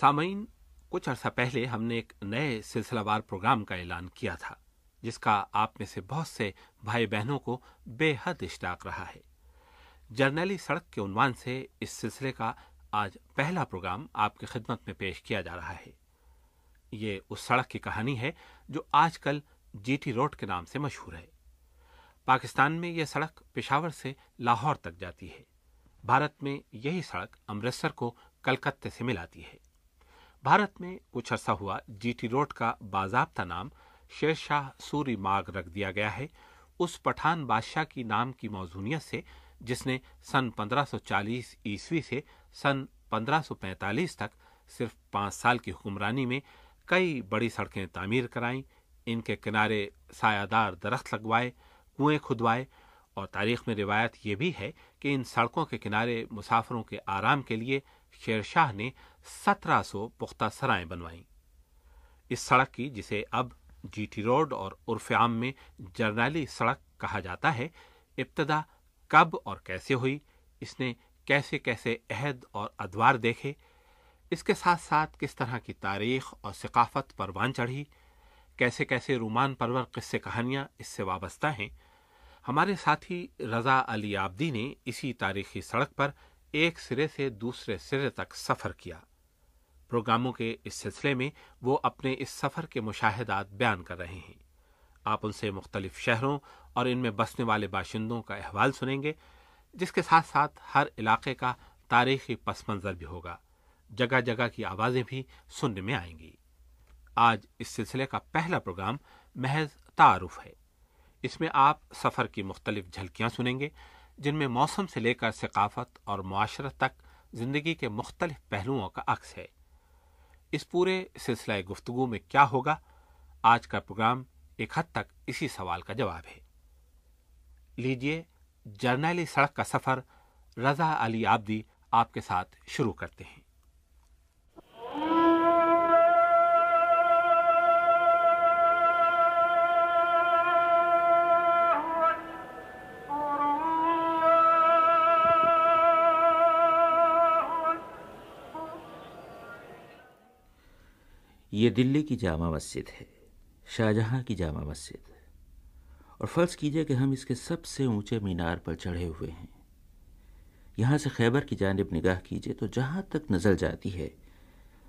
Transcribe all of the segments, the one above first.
सामयीन, कुछ अर्सा पहले हमने एक नए सिलसिलावार प्रोग्राम का ऐलान किया था, जिसका आप में से बहुत से भाई बहनों को बेहद इश्ताक रहा है। जर्नैली सड़क के उन्वान से इस सिलसिले का आज पहला प्रोग्राम आपकी खिदमत में पेश किया जा रहा है। ये उस सड़क की कहानी है, जो आजकल जीटी रोड के नाम से मशहूर है। पाकिस्तान में यह सड़क पेशावर से लाहौर तक जाती है। भारत में यही सड़क अमृतसर को कलकत्ते से मिलाती है। भारत में कुछ अर्सा हुआ, जीटी रोड का बाजाबता नाम शेरशाह सूरी मार्ग रख दिया गया है। उस पठान बादशाह की नाम की मौजूनियत से, जिसने सन 1540 ईस्वी से सन 1545 तक सिर्फ़ पाँच साल की हुक्मरानी में कई बड़ी सड़कें तामीर कराईं। इनके किनारे सायादार दरख्त लगवाए, कुएँ खुदवाए और तारीख में रिवायत यह भी है कि इन सड़कों के किनारे मुसाफरों के आराम के लिए शेरशाह ने सत्रह सौ पुख्ता सराएँ बनवाईं। इस सड़क की, जिसे अब जीटी रोड और उर्फ़ आम में जर्नैली सड़क कहा जाता है, इब्तदा कब और कैसे हुई, इसने कैसे कैसे अहद और अदवार देखे, इसके साथ साथ किस तरह की तारीख और सकाफत परवान चढ़ी, कैसे कैसे रूमान परवर किस्से कहानियाँ इससे वाबस्ता हैं, हमारे साथी रजा अली आबदी ने इसी तारीखी सड़क पर एक सिरे से दूसरे सिरे तक सफ़र किया। प्रोग्रामों के इस सिलसिले में वो अपने इस सफ़र के मुशाहिदात बयान कर रहे हैं। आप उनसे मुख्तलिफ़ शहरों और इनमें बसने वाले बाशिंदों का अहवाल सुनेंगे, जिसके साथ साथ हर इलाके का तारीखी पस मंजर भी होगा। जगह जगह की आवाज़ें भी सुनने में आएँगी। आज इस सिलसिले का पहला प्रोग्राम महज तारुफ है। इसमें आप सफ़र की मुख्तलिफ़ झलकियाँ सुनेंगे, जिनमें मौसम से लेकर सकाफत और मुआशरत तक ज़िंदगी के मुख्तलिफ़ पहलुओं का अक्स है। इस पूरे सिलसिला गुफ्तगु में क्या होगा? आज का प्रोग्राम एक हद तक इसी सवाल का जवाब है। लीजिए, जर्नैली सड़क का सफ़र रजा अली आबदी आपके साथ शुरू करते हैं। ये दिल्ली की जामा मस्जिद है, शाहजहां की जामा मस्जिद और फ़र्ज़ कीजिए कि हम इसके सबसे ऊँचे मीनार पर चढ़े हुए हैं। यहाँ से खैबर की जानब निगाह कीजिए तो जहाँ तक नज़र जाती है,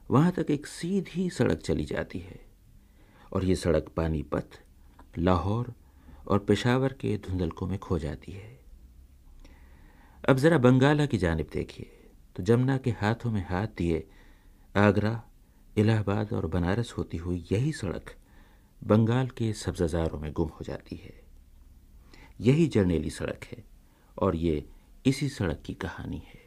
वहाँ तक एक सीधी सड़क चली जाती है। और ये सड़क पानीपत, लाहौर और पेशावर के धुंधलकों में खो जाती है। अब ज़रा बंगाला की जानब देखिए तो जमुना के हाथों में हाथ दिए आगरा इलाहाबाद और बनारस होती हुई यही सड़क बंगाल के सब्जाजारों में गुम हो जाती है। यही जर्नेली सड़क है और ये इसी सड़क की कहानी है।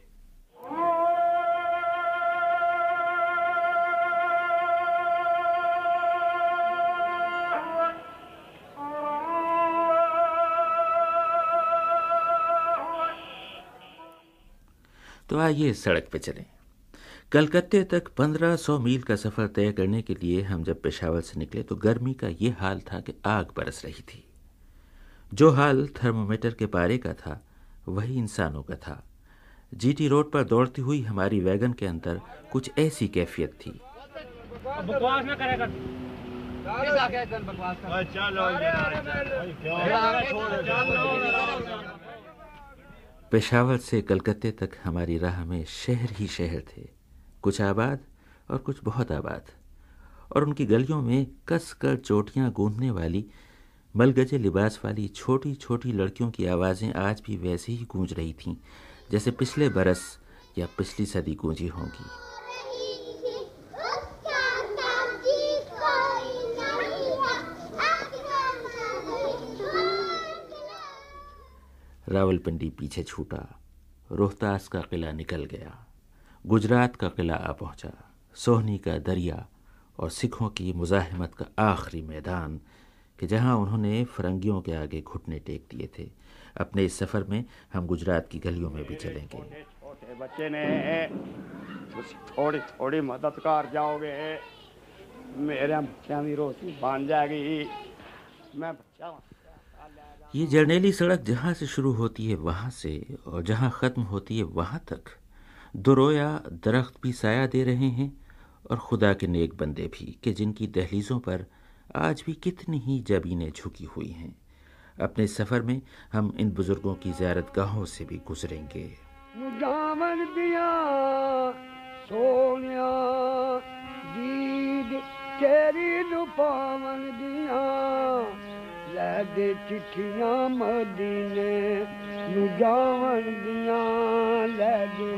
तो आइए सड़क पे चलें। कलकत्ते तक 1500 मील का सफ़र तय करने के लिए हम जब पेशावर से निकले तो गर्मी का ये हाल था कि आग बरस रही थी। जो हाल थर्मोमीटर के पारे का था वही इंसानों का था। जीटी रोड पर दौड़ती हुई हमारी वैगन के अंदर कुछ ऐसी कैफियत थी। पेशावर से कलकत्ते तक हमारी राह में शहर ही शहर थे। कुछ आबाद और कुछ बहुत आबाद। और उनकी गलियों में कस कर चोटियाँ गूंदने वाली, मलगजे लिबास वाली छोटी छोटी लड़कियों की आवाज़ें आज भी वैसे ही गूंज रही थीं, जैसे पिछले बरस या पिछली सदी गूंजी होंगी। रावलपिंडी पीछे छूटा, रोहतास का किला निकल गया। गुजरात का किला आ पहुँचा। सोहनी का दरिया और सिखों की मुजाहिमत का आखिरी मैदान कि जहाँ उन्होंने फरंगियों के आगे घुटने टेक दिए थे। अपने इस सफ़र में हम गुजरात की गलियों में भी चलेंगे। बच्चे ने थोड़ी थोड़ी मदद कर जाओगे मेरे बच्चों रोटी बन जाएगी। मैं बच्चा ये जर्नेली सड़क जहाँ से शुरू होती है वहाँ से और जहाँ ख़त्म होती है वहाँ तक। दुरोया दरख्त भी साया दे रहे हैं और खुदा के नेक बंदे भी कि जिनकी दहलीज़ों पर आज भी कितनी ही जबीनें झुकी हुई हैं अपने सफ़र में हम इन बुज़ुर्गों की ज्यारत गाहों से भी गुजरेंगे दिया सोनिया दीद तेरी दिया ਲੈ ਦੇ ਚਿੱਠੀਆਂ ਮਦੀਨੇ ਨੂੰ ਜਾਵਣ ਦੀਆਂ ਲੈ ਦੇ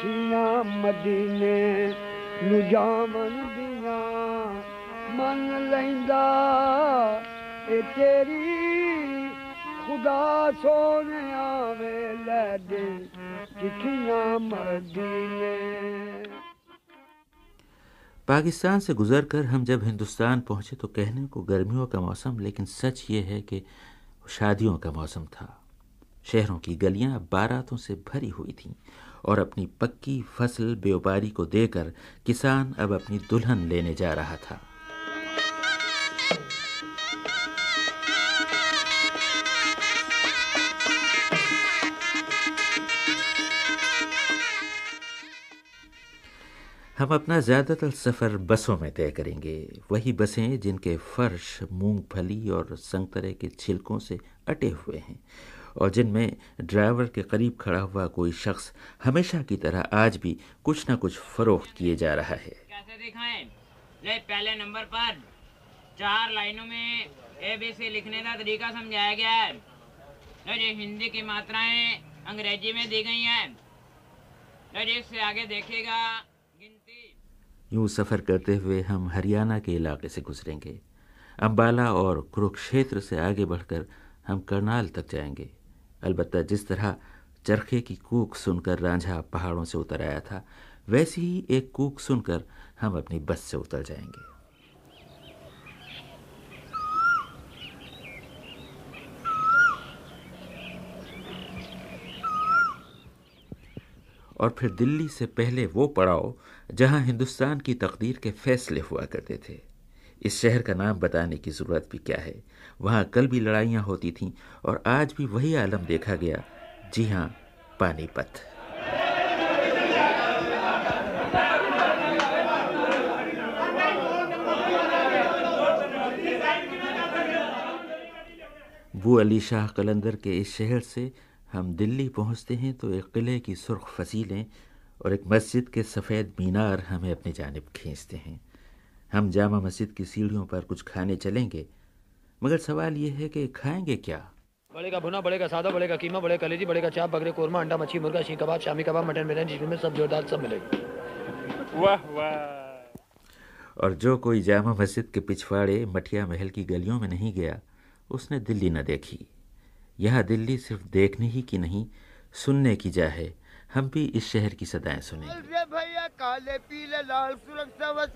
ਚਿੱਠੀਆਂ ਮਦੀਨੇ ਨੂੰ ਜਾਵਣ ਦੀਆਂ ਮਨ ਲੈਂਦਾ ਇਹ ਤੇਰੀ ਖੁਦਾ ਸੋਹਣਿਆ ਵੇ ਲੈ ਦੇ ਚਿੱਠੀਆਂ ਮਦੀਨੇ पाकिस्तान से गुजरकर हम जब हिंदुस्तान पहुंचे तो कहने को गर्मियों का मौसम लेकिन सच ये है कि शादियों का मौसम था शहरों की गलियां बारातों से भरी हुई थीं और अपनी पक्की फ़सल व्यापारी को देकर किसान अब अपनी दुल्हन लेने जा रहा था। हम अपना ज़्यादातर सफ़र बसों में तय करेंगे। वही बसें जिनके फर्श, मूंगफली और संतरे के छिलकों से अटे हुए हैं। और जिनमें ड्राइवर के करीब खड़ा हुआ कोई शख्स हमेशा की तरह आज भी कुछ ना कुछ फरोख्त किए जा रहा है। कैसे? ले पहले नंबर पर। चार लाइनों में ए बी सी लिखने का तरीका समझाया गया है। जो हिंदी की मात्राएँ अंग्रेज़ी में दी गई हैं। इससे आगे देखेगा गिनती। यूँ सफ़र करते हुए हम हरियाणा के इलाके से गुजरेंगे। अम्बाला और कुरुक्षेत्र से आगे बढ़कर हम करनाल तक जाएँगे। अलबत् जिस तरह चरखे की कूक सुनकर रांझा पहाड़ों से उतर आया था, वैसी ही एक कूक सुनकर हम अपनी बस से उतर जाएँगे। और फिर दिल्ली से पहले वो पड़ाव जहाँ हिंदुस्तान की तकदीर के फैसले हुआ करते थे। इस शहर का नाम बताने की ज़रूरत भी क्या है? वहाँ कल भी लड़ाइयाँ होती थीं और आज भी वही आलम देखा गया। जी हाँ पानीपत। वो अली शाह कलंदर के इस शहर से हम दिल्ली पहुँचते हैं तो एक किले की सुर्ख फसीलें और एक मस्जिद के सफ़ेद मीनार हमें अपनी जानब खींचते हैं। हम जामा मस्जिद की सीढ़ियों पर कुछ खाने चलेंगे मगर सवाल ये है कि खाएँगे क्या? बड़े का भुना बड़े का सादा बड़े का कीमा बड़े कलेजी बड़े का चाप बकरे कोरमा अंडा मच्छी मुर्गा शी कबाब शामी कबाब मटन बिरयानी जिसमें सब जोरदार सब मिलेगा। वाह वाह। और जो कोई जामा मस्जिद के पिछवाड़े मठिया महल की गलियों में नहीं गया उसने दिल्ली न देखी। यह दिल्ली सिर्फ़ देखने ही की नहीं सुनने की जा है। हम भी इस शहर की सदाएँ सुने भैया काले पीले लाल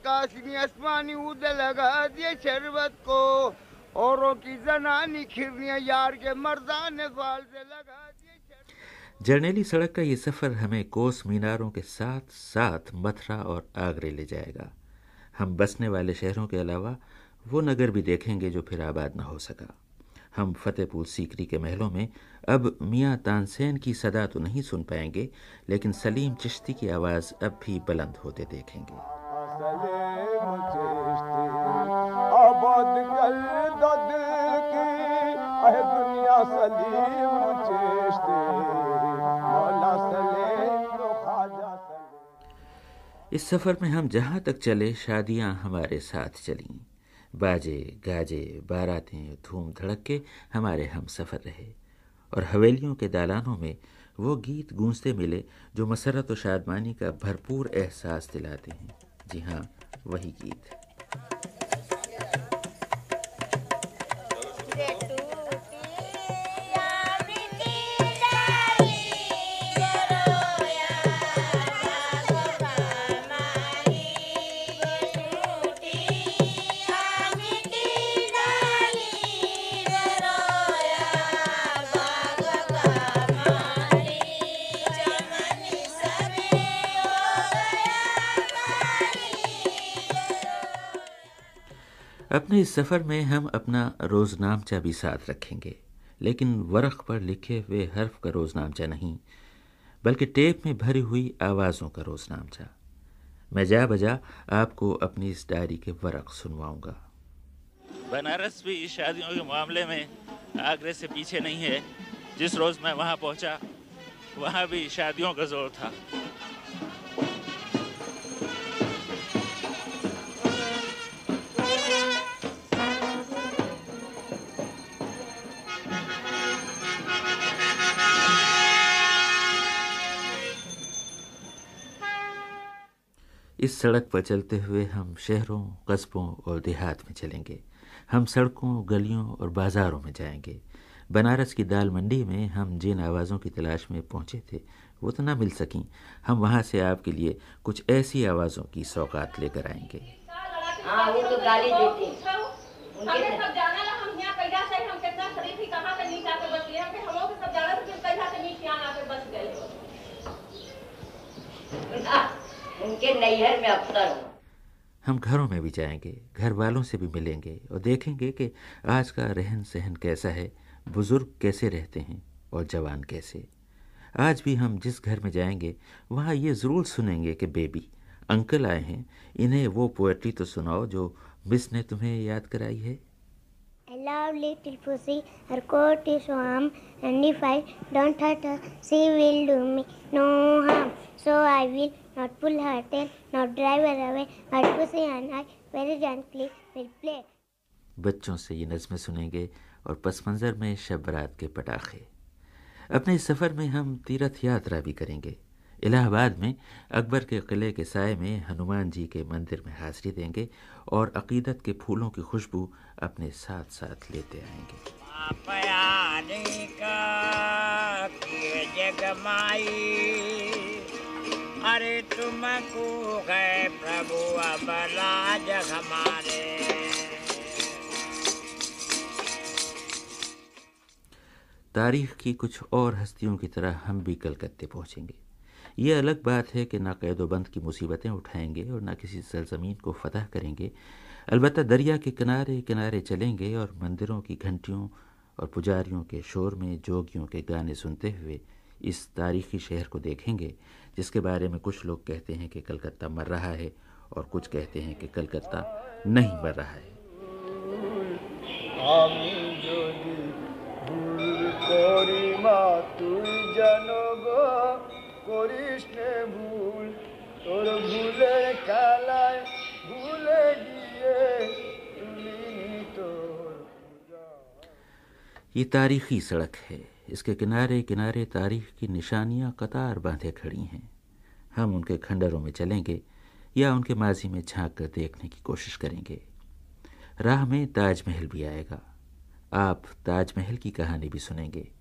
काशनी आसमानी लगा दिए शरबत को। औरों की जनानी खिरनिया यार के मर्दाने से लगा जर्नेली सड़क का ये सफ़र हमें कोस मीनारों के साथ साथ मथुरा और आगरे ले जाएगा। हम बसने वाले शहरों के अलावा वो नगर भी देखेंगे जो फिर आबाद न हो सका। हम फतेहपुर सीकरी के महलों में अब मियाँ तानसेन की सदा तो नहीं सुन पाएँगे लेकिन सलीम चिश्ती की आवाज़ अब भी बुलंद होते देखेंगे। इस सफ़र में हम जहाँ तक चले, शादियाँ हमारे साथ चलीं। बाजे, गाजे, बारातें, धूम धड़के हमारे हम सफ़र रहे। और हवेलियों के दालानों में वो गीत गूंजते मिले, जो मसरत और शादमानी का भरपूर एहसास दिलाते हैं। जी हाँ वही गीत। अपने इस सफ़र में हम अपना रोज़नामचा भी साथ रखेंगे, लेकिन वरख पर लिखे हुए हर्फ का रोज़नामचा नहीं, बल्कि टेप में भरी हुई आवाज़ों का रोज़नामचा। मैं जा बजा आपको अपनी इस डायरी के वरक सुनवाऊँगा। बनारस भी शादियों के मामले में आगरे से पीछे नहीं है। जिस रोज़ मैं वहाँ पहुँचा, वहाँ भी शादियों का ज़ोर था। इस सड़क पर चलते हुए हम शहरों कस्बों और देहात में चलेंगे। हम सड़कों गलियों और बाज़ारों में जाएँगे। बनारस की दाल मंडी में हम जिन आवाज़ों की तलाश में पहुँचे थे वो तो ना मिल सकी। हम वहाँ से आपके लिए कुछ ऐसी आवाज़ों की सौगात लेकर आएँगे। हाँ वो तो गाली देते हमने सब जाना ला हम यहाँ कैला से हम कितना शरीफ ही कहाँ से उनके नैहर में अफसर हूँ हम घरों में भी जाएँगे घर वालों से भी मिलेंगे और देखेंगे कि आज का रहन सहन कैसा है बुज़ुर्ग कैसे रहते हैं और जवान कैसे आज भी हम जिस घर में जाएँगे वहाँ ये ज़रूर सुनेंगे कि बेबी अंकल आए हैं इन्हें वो पोएट्री तो सुनाओ जो मिस ने तुम्हें याद कराई है love little pussy, her coat is warm, and if I don't hurt her, she will do me no harm. So I will not pull her tail, not drive her away, but pussy and I very gently will play. बच्चों से ये नज़में सुनेंगे और पस मंज़र में शब बरात के पटाखे। अपने सफ़र में हम तीर्थ यात्रा भी करेंगे। इलाहाबाद में अकबर के किले के साय में हनुमान जी के मंदिर में हाजिरी देंगे और अकीदत के फूलों की खुशबू अपने साथ साथ लेते आएँगे। अरे तुमको गए प्रभु, अब राज हमारे। तारीख की कुछ और हस्तियों की तरह हम भी कलकत्ते पहुँचेंगे। ये अलग बात है कि ना कैदोबंद की मुसीबतें उठाएँगे और ना किसी सरजमीन को फतह करेंगे। अलबत्त दरिया के किनारे किनारे चलेंगे और मंदिरों की घंटियों और पुजारियों के शोर में जोगियों के गाने सुनते हुए इस तारीखी शहर को देखेंगे। जिसके बारे में कुछ लोग कहते हैं कि कलकत्ता मर रहा है और कुछ कहते हैं कि कलकत्ता नहीं मर रहा है করি মা তুই যেন গো করিস নে ভুল তোর ভুলের খেলায় ভুলে গিয়ে তুলিনি তোর ये तारीखी सड़क है इसके किनारे किनारे तारीख की निशानियाँ कतार बांधे खड़ी हैं। हम उनके खंडरों में चलेंगे या उनके माजी में झाँक कर देखने की कोशिश करेंगे। राह में ताजमहल भी आएगा। आप ताजमहल की कहानी भी सुनेंगे।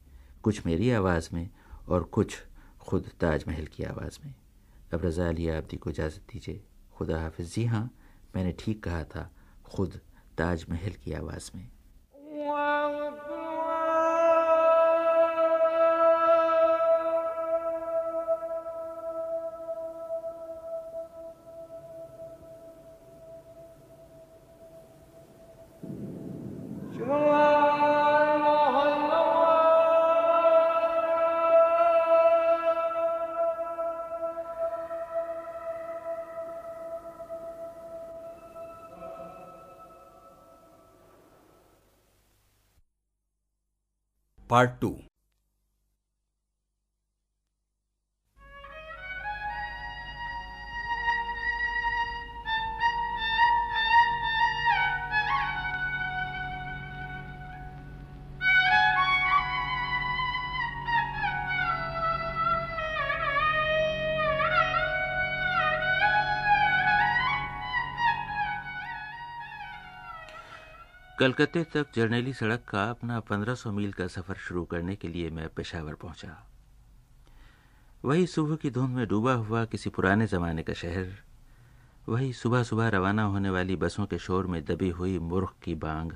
कुछ मेरी आवाज़ में और कुछ खुद ताजमहल की आवाज़ में। अब रज़ा अली आबदी को इजाज़त दीजिए। खुदा हाफिज़। जी हाँ मैंने ठीक कहा था, खुद ताजमहल की आवाज़ में। Part two. कलकत्ते तक जर्नैली सड़क का अपना 1500 मील का सफ़र शुरू करने के लिए मैं पेशावर पहुँचा। वही सुबह की धुंध में डूबा हुआ किसी पुराने ज़माने का शहर, वही सुबह सुबह रवाना होने वाली बसों के शोर में दबी हुई मुर्ख की बांग,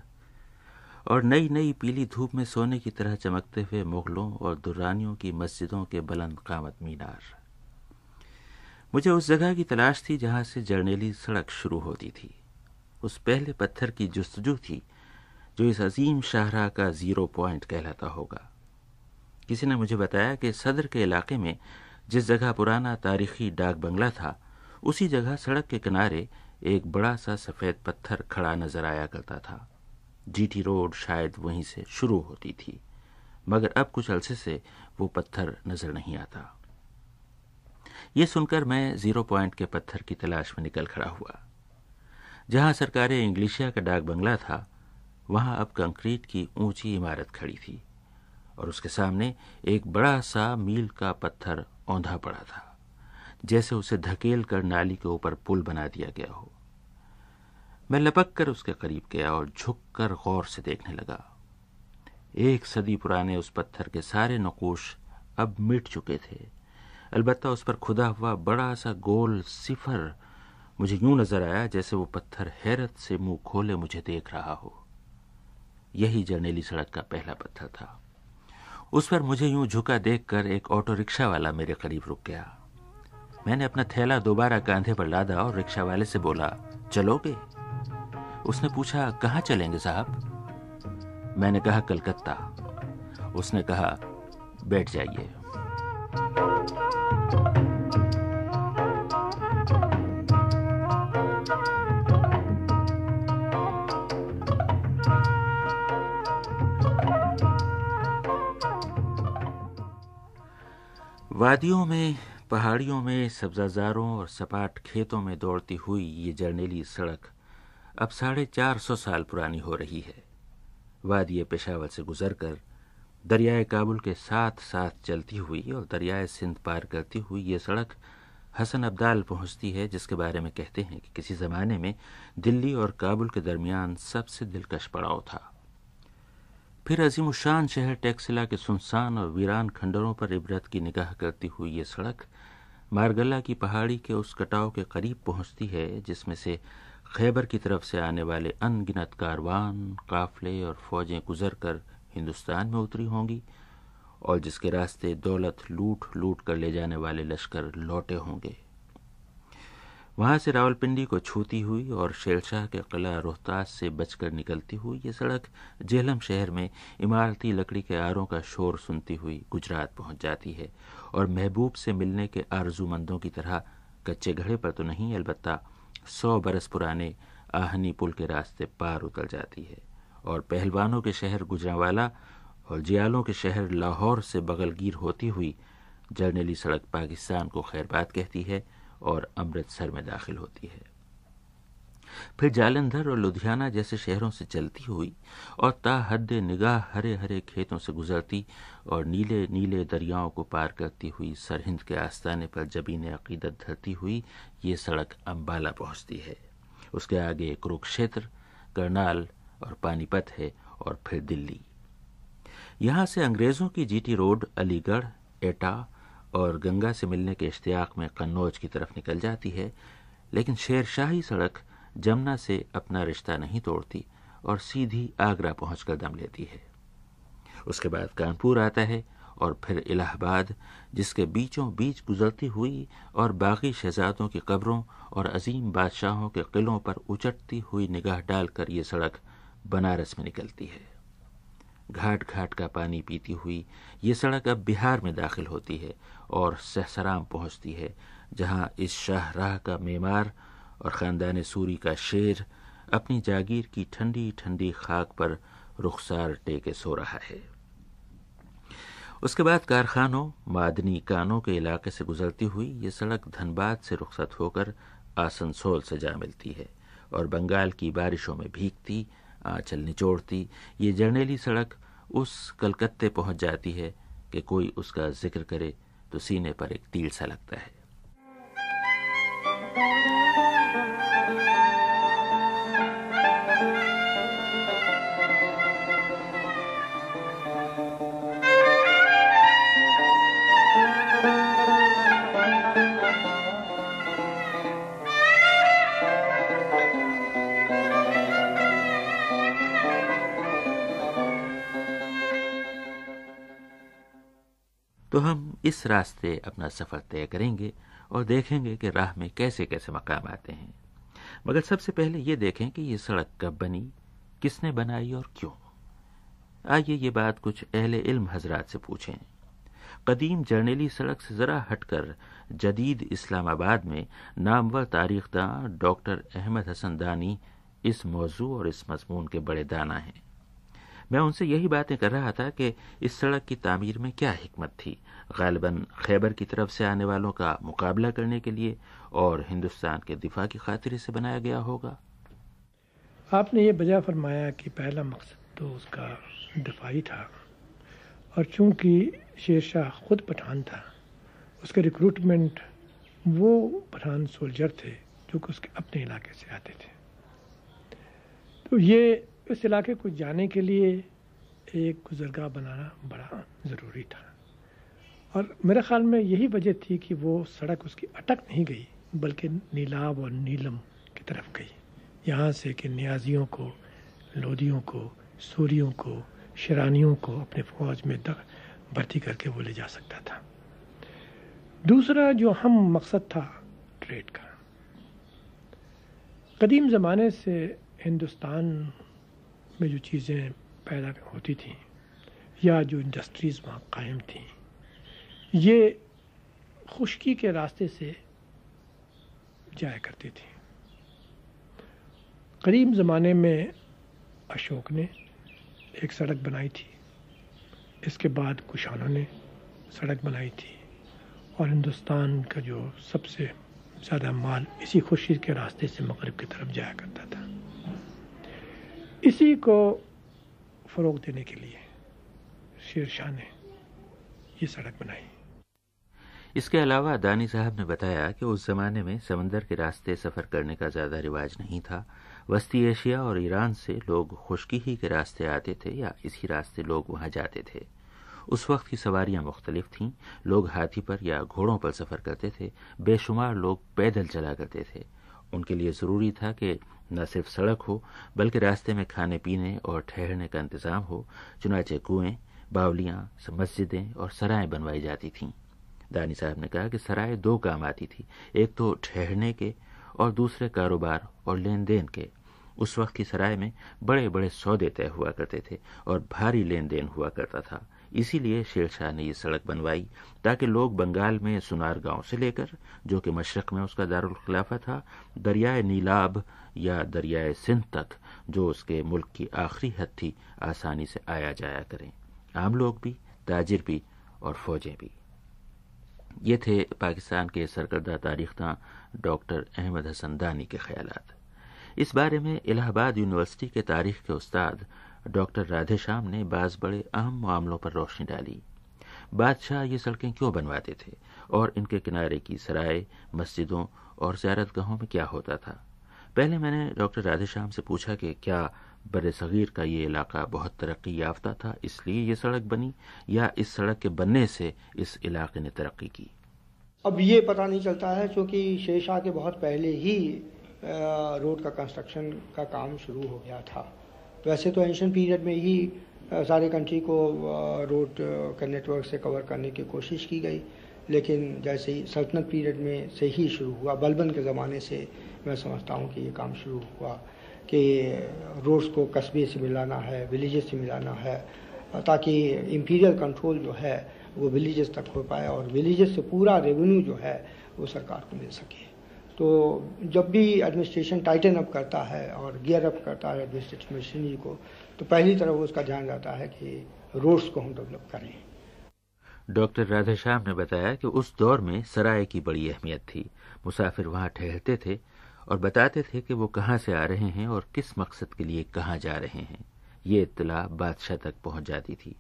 और नई नई पीली धूप में सोने की तरह चमकते हुए मुगलों और दुरानियों की मस्जिदों के बुलंद कामत मीनार। मुझे उस जगह की तलाश थी जहाँ से जर्नेली सड़क शुरू होती थी। उस पहले पत्थर की जस्तजू थी, जो इस अजीम शाहरा का ज़ीरो पॉइंट कहलाता होगा। किसी ने मुझे बताया कि सदर के इलाके में जिस जगह पुराना तारीखी डाक बंगला था, उसी जगह सड़क के किनारे एक बड़ा सा सफ़ेद पत्थर खड़ा नज़र आया करता था। जीटी रोड शायद वहीं से शुरू होती थी, मगर अब कुछ अरसे से वो पत्थर नज़र नहीं आता। ये सुनकर मैं ज़ीरो पॉइंट के पत्थर की तलाश में निकल खड़ा हुआ। जहाँ सरकारी इंग्लिशिया का डाक बंगला था, वहाँ अब कंक्रीट की ऊँची इमारत खड़ी थी और उसके सामने एक बड़ा सा मील का पत्थर औंधा पड़ा था, जैसे उसे धकेल कर नाली के ऊपर पुल बना दिया गया हो। मैं लपक कर उसके करीब गया और झुक कर गौर से देखने लगा। एक सदी पुराने उस पत्थर के सारे नकोश अब मिट चुके थे। अलबत्ता उस पर खुदा हुआ बड़ा सा गोल सिफर मुझे यूँ नज़र आया जैसे वो पत्थर हैरत से मुँह खोले मुझे देख रहा हो। यही जर्नेली सड़क का पहला पत्थर था। उस पर मुझे यूँ झुका देखकर एक ऑटो रिक्शा वाला मेरे करीब रुक गया। मैंने अपना थैला दोबारा कंधे पर लादा और रिक्शा वाले से बोला चलोगे उसने पूछा, कहाँ चलेंगे साहब? मैंने कहा, कलकत्ता। उसने कहा, बैठ जाइए। वादियों में, पहाड़ियों में, सब्जाजारों और सपाट खेतों में दौड़ती हुई ये जर्नेली सड़क अब साढ़े चार सौ साल पुरानी हो रही है। वादिय पेशावर से गुजरकर दरियाए काबुल के साथ साथ चलती हुई और दरियाए सिंध पार करती हुई ये सड़क हसन अब्दाल पहुँचती है, जिसके बारे में कहते हैं कि किसी ज़माने में दिल्ली और काबुल के दरमियान सबसे दिलकश पड़ाव था। फिर अजीमुशान शहर टेक्सिला के सुनसान और वीरान खंडरों पर इबरत की निगाह करती हुई ये सड़क मारगला की पहाड़ी के उस कटाव के करीब पहुँचती है, जिसमें से खैबर की तरफ़ से आने वाले अनगिनत कारवान, काफले और फौजें गुजर कर हिंदुस्तान में उतरी होंगी और जिसके रास्ते दौलत लूट लूट कर ले जाने वाले लश्कर लौटे होंगे। वहाँ से रावलपिंडी को छूती हुई और शेरशाह के किला रोहतास से बचकर निकलती हुई ये सड़क जेहलम शहर में इमारती लकड़ी के आरों का शोर सुनती हुई गुजरात पहुँच जाती है और महबूब से मिलने के आरजूमंदों की तरह कच्चे घड़े पर तो नहीं, अलबत्ता सौ बरस पुराने आहनी पुल के रास्ते पार उतर जाती है। और पहलवानों के शहर गुजरावाला और जियालों के शहर लाहौर से बगलगीर होती हुई जर्नेली सड़क पाकिस्तान को खैरबाद कहती है। और अमृतसर में दाखिल होती है। फिर जालंधर और लुधियाना जैसे शहरों से चलती हुई और ताहद निगाह हरे हरे खेतों से गुजरती और नीले नीले दरियाओं को पार करती हुई सरहिंद के आस्ताने पर जबीन अकीदत धरती हुई ये सड़क अम्बाला पहुँचती है। उसके आगे कुरुक्षेत्र, करनाल और पानीपत है और फिर दिल्ली। यहाँ से अंग्रेज़ों की जीटी रोड अलीगढ़, एटा और गंगा से मिलने के इश्तियाक में कन्नौज की तरफ़ निकल जाती है, लेकिन शेरशाही सड़क जमुना से अपना रिश्ता नहीं तोड़ती और सीधी आगरा पहुंचकर दम लेती है। उसके बाद कानपुर आता है और फिर इलाहाबाद, जिसके बीचों बीच गुजरती हुई और बाकी शहजादों की कब्रों और अजीम बादशाहों के किलों पर उचटती हुई निगाह डालकर ये सड़क बनारस में निकलती है। घाट घाट का पानी पीती हुई ये सड़क अब बिहार में दाखिल होती है और सहसराम पहुँचती है, जहाँ इस शाहराह का मेमार और ख़ानदान सूरी का शेर अपनी जागीर की ठंडी ठंडी खाक पर रुखसार टेके सो रहा है। उसके बाद कारखानों, मादनी कानों के इलाके से गुजरती हुई ये सड़क धनबाद से रुखसत होकर आसनसोल से जा मिलती है और बंगाल की बारिशों में भीगती, आंचल निचोड़ती, ये जर्नेली सड़क उस कलकत्ते पहुँच जाती है कि कोई उसका ज़िक्र करे तो सीने पर एक तील सा लगता है। तो हम इस रास्ते अपना सफ़र तय करेंगे और देखेंगे कि राह में कैसे कैसे मकाम आते हैं। मगर सबसे पहले ये देखें कि ये सड़क कब बनी, किसने बनाई और क्यों। आइए ये बात कुछ अहले इल्म हजरात से पूछें। कदीम जर्नेली सड़क से ज़रा हटकर जदीद इस्लामाबाद में नामवर तारीखदां डॉक्टर अहमद हसन दानी इस मौजू और इस मजमून के बड़े दाना हैं। मैं उनसे यही बातें कर रहा था कि इस सड़क की तामीर में क्या हिकमत थी। गालिबा खैबर की तरफ़ से आने वालों का मुकाबला करने के लिए और हिंदुस्तान के दिफा की खातिर इसे बनाया गया होगा। आपने ये बजा फरमाया कि पहला मकसद तो उसका दिफाई था और चूँकि शेर शाह खुद पठान था, उसके रिक्रूटमेंट वो पठान सोल्जर थे जो कि उसके अपने इलाके से आते थे। तो ये इस इलाके को जाने के लिए एक गुजरगाह बनाना बड़ा ज़रूरी था। और मेरे ख्याल में यही वजह थी कि वो सड़क उसकी अटक नहीं गई, बल्कि नीलाब और नीलम की तरफ़ गई। यहाँ से कि न्याजियों को लोदियों को, सूरियों को, शरानियों को अपने फौज में भर्ती करके वो ले जा सकता था। दूसरा जो हम मकसद था, ट्रेड का। कदीम ज़माने से हिंदुस्तान में जो चीज़ें पैदा होती थी, या जो इंडस्ट्रीज़ वहाँ कायम थी, ये खुशकी के रास्ते से जाया करती थी। करीब ज़माने में अशोक ने एक सड़क बनाई थी। इसके बाद कुशानों ने सड़क बनाई थी और हिंदुस्तान का जो सबसे ज़्यादा माल इसी खुशी के रास्ते से मगरब की तरफ़ जाया करता था। इसी को फ़रोग देने के लिए शेर शाह ने ये सड़क बनाई। इसके अलावा दानी साहब ने बताया कि उस जमाने में समंदर के रास्ते सफ़र करने का ज़्यादा रिवाज नहीं था। वस्ती एशिया और ईरान से लोग खुशकी ही के रास्ते आते थे या इसी रास्ते लोग वहाँ जाते थे। उस वक्त की सवारियाँ मुख्तलिफ़ थीं। लोग हाथी पर या घोड़ों पर सफ़र करते थे। बेशुमार लोग पैदल चला करते थे। उनके लिए ज़रूरी था कि न सिर्फ़ सड़क हो, बल्कि रास्ते में खाने पीने और ठहरने का इंतज़ाम हो, चुनाचे कुएँ, बावलियाँ, मस्जिदें और सराय बनवाई जाती थीं। दानी साहब ने कहा कि सराय दो काम आती थी, एक तो ठहरने के और दूसरे कारोबार और लेन देन के। उस वक्त की सराय में बड़े बड़े सौदे तय हुआ करते थे और भारी लेन देन हुआ करता था। इसीलिए शेरशाह ने यह सड़क बनवाई ताकि लोग बंगाल में सुनार गाँव से लेकर, जो कि मशरक में उसका दारुल खिलाफा था, दरियाए नीलाब या दरियाए सिंध तक, जो उसके मुल्क की आखिरी हद थी, आसानी से आया जाया करें। आम लोग भी, ताजिर भी और फौजें भी। ये थे पाकिस्तान के सरकर्दा तारीखदां डॉक्टर अहमद हसन दानी के ख्याल इस बारे में इलाहाबाद यूनिवर्सिटी के तारीख के उस्ताद डॉक्टर राधेश्याम ने बाज बड़े अहम मामलों पर रोशनी डाली। बादशाह ये सड़कें क्यों बनवाते थे? और इनके किनारे की सराय, मस्जिदों और ज्यारत गाहों में क्या होता था? पहले मैंने डॉक्टर राधेश्याम से पूछा कि क्या बर सग़ीर का ये इलाका बहुत तरक्की याफ्ता था, इसलिए ये सड़क बनी, या इस सड़क के बनने से इस इलाके ने तरक्की की? अब ये पता नहीं चलता है, क्योंकि शेरशाह के बहुत पहले ही रोड का कंस्ट्रक्शन का काम शुरू हो गया था। वैसे तो एंशन पीरियड में ही सारे कंट्री को रोड का नेटवर्क से कवर करने की कोशिश की गई, लेकिन जैसे ही सल्तनत पीरियड में से ही शुरू हुआ, बलबन के ज़माने से मैं समझता हूँ कि ये काम शुरू हुआ कि रोड्स को कस्बे से मिलाना है विलेजेस से मिलाना है, ताकि इम्पीरियल कंट्रोल जो है वो विलेजेस तक हो पाए और विलेजेस से पूरा रेवेन्यू जो है वो सरकार को मिल सके। तो जब भी एडमिनिस्ट्रेशन टाइटन अप करता है और गियर अप करता है एडमिनिस्ट्रेटिव मशीनरी को तो पहली तरफ़ उसका ध्यान रहता है कि रोड्स को हम डेवलप करें। डॉक्टर राधेश्याम ने बताया कि उस दौर में सराय की बड़ी अहमियत थी। मुसाफिर वहाँ ठहरते थे और बताते थे कि वो कहाँ से आ रहे हैं और किस मकसद के लिए कहाँ जा रहे हैं। ये इतला बादशाह तक पहुँच जाती थी।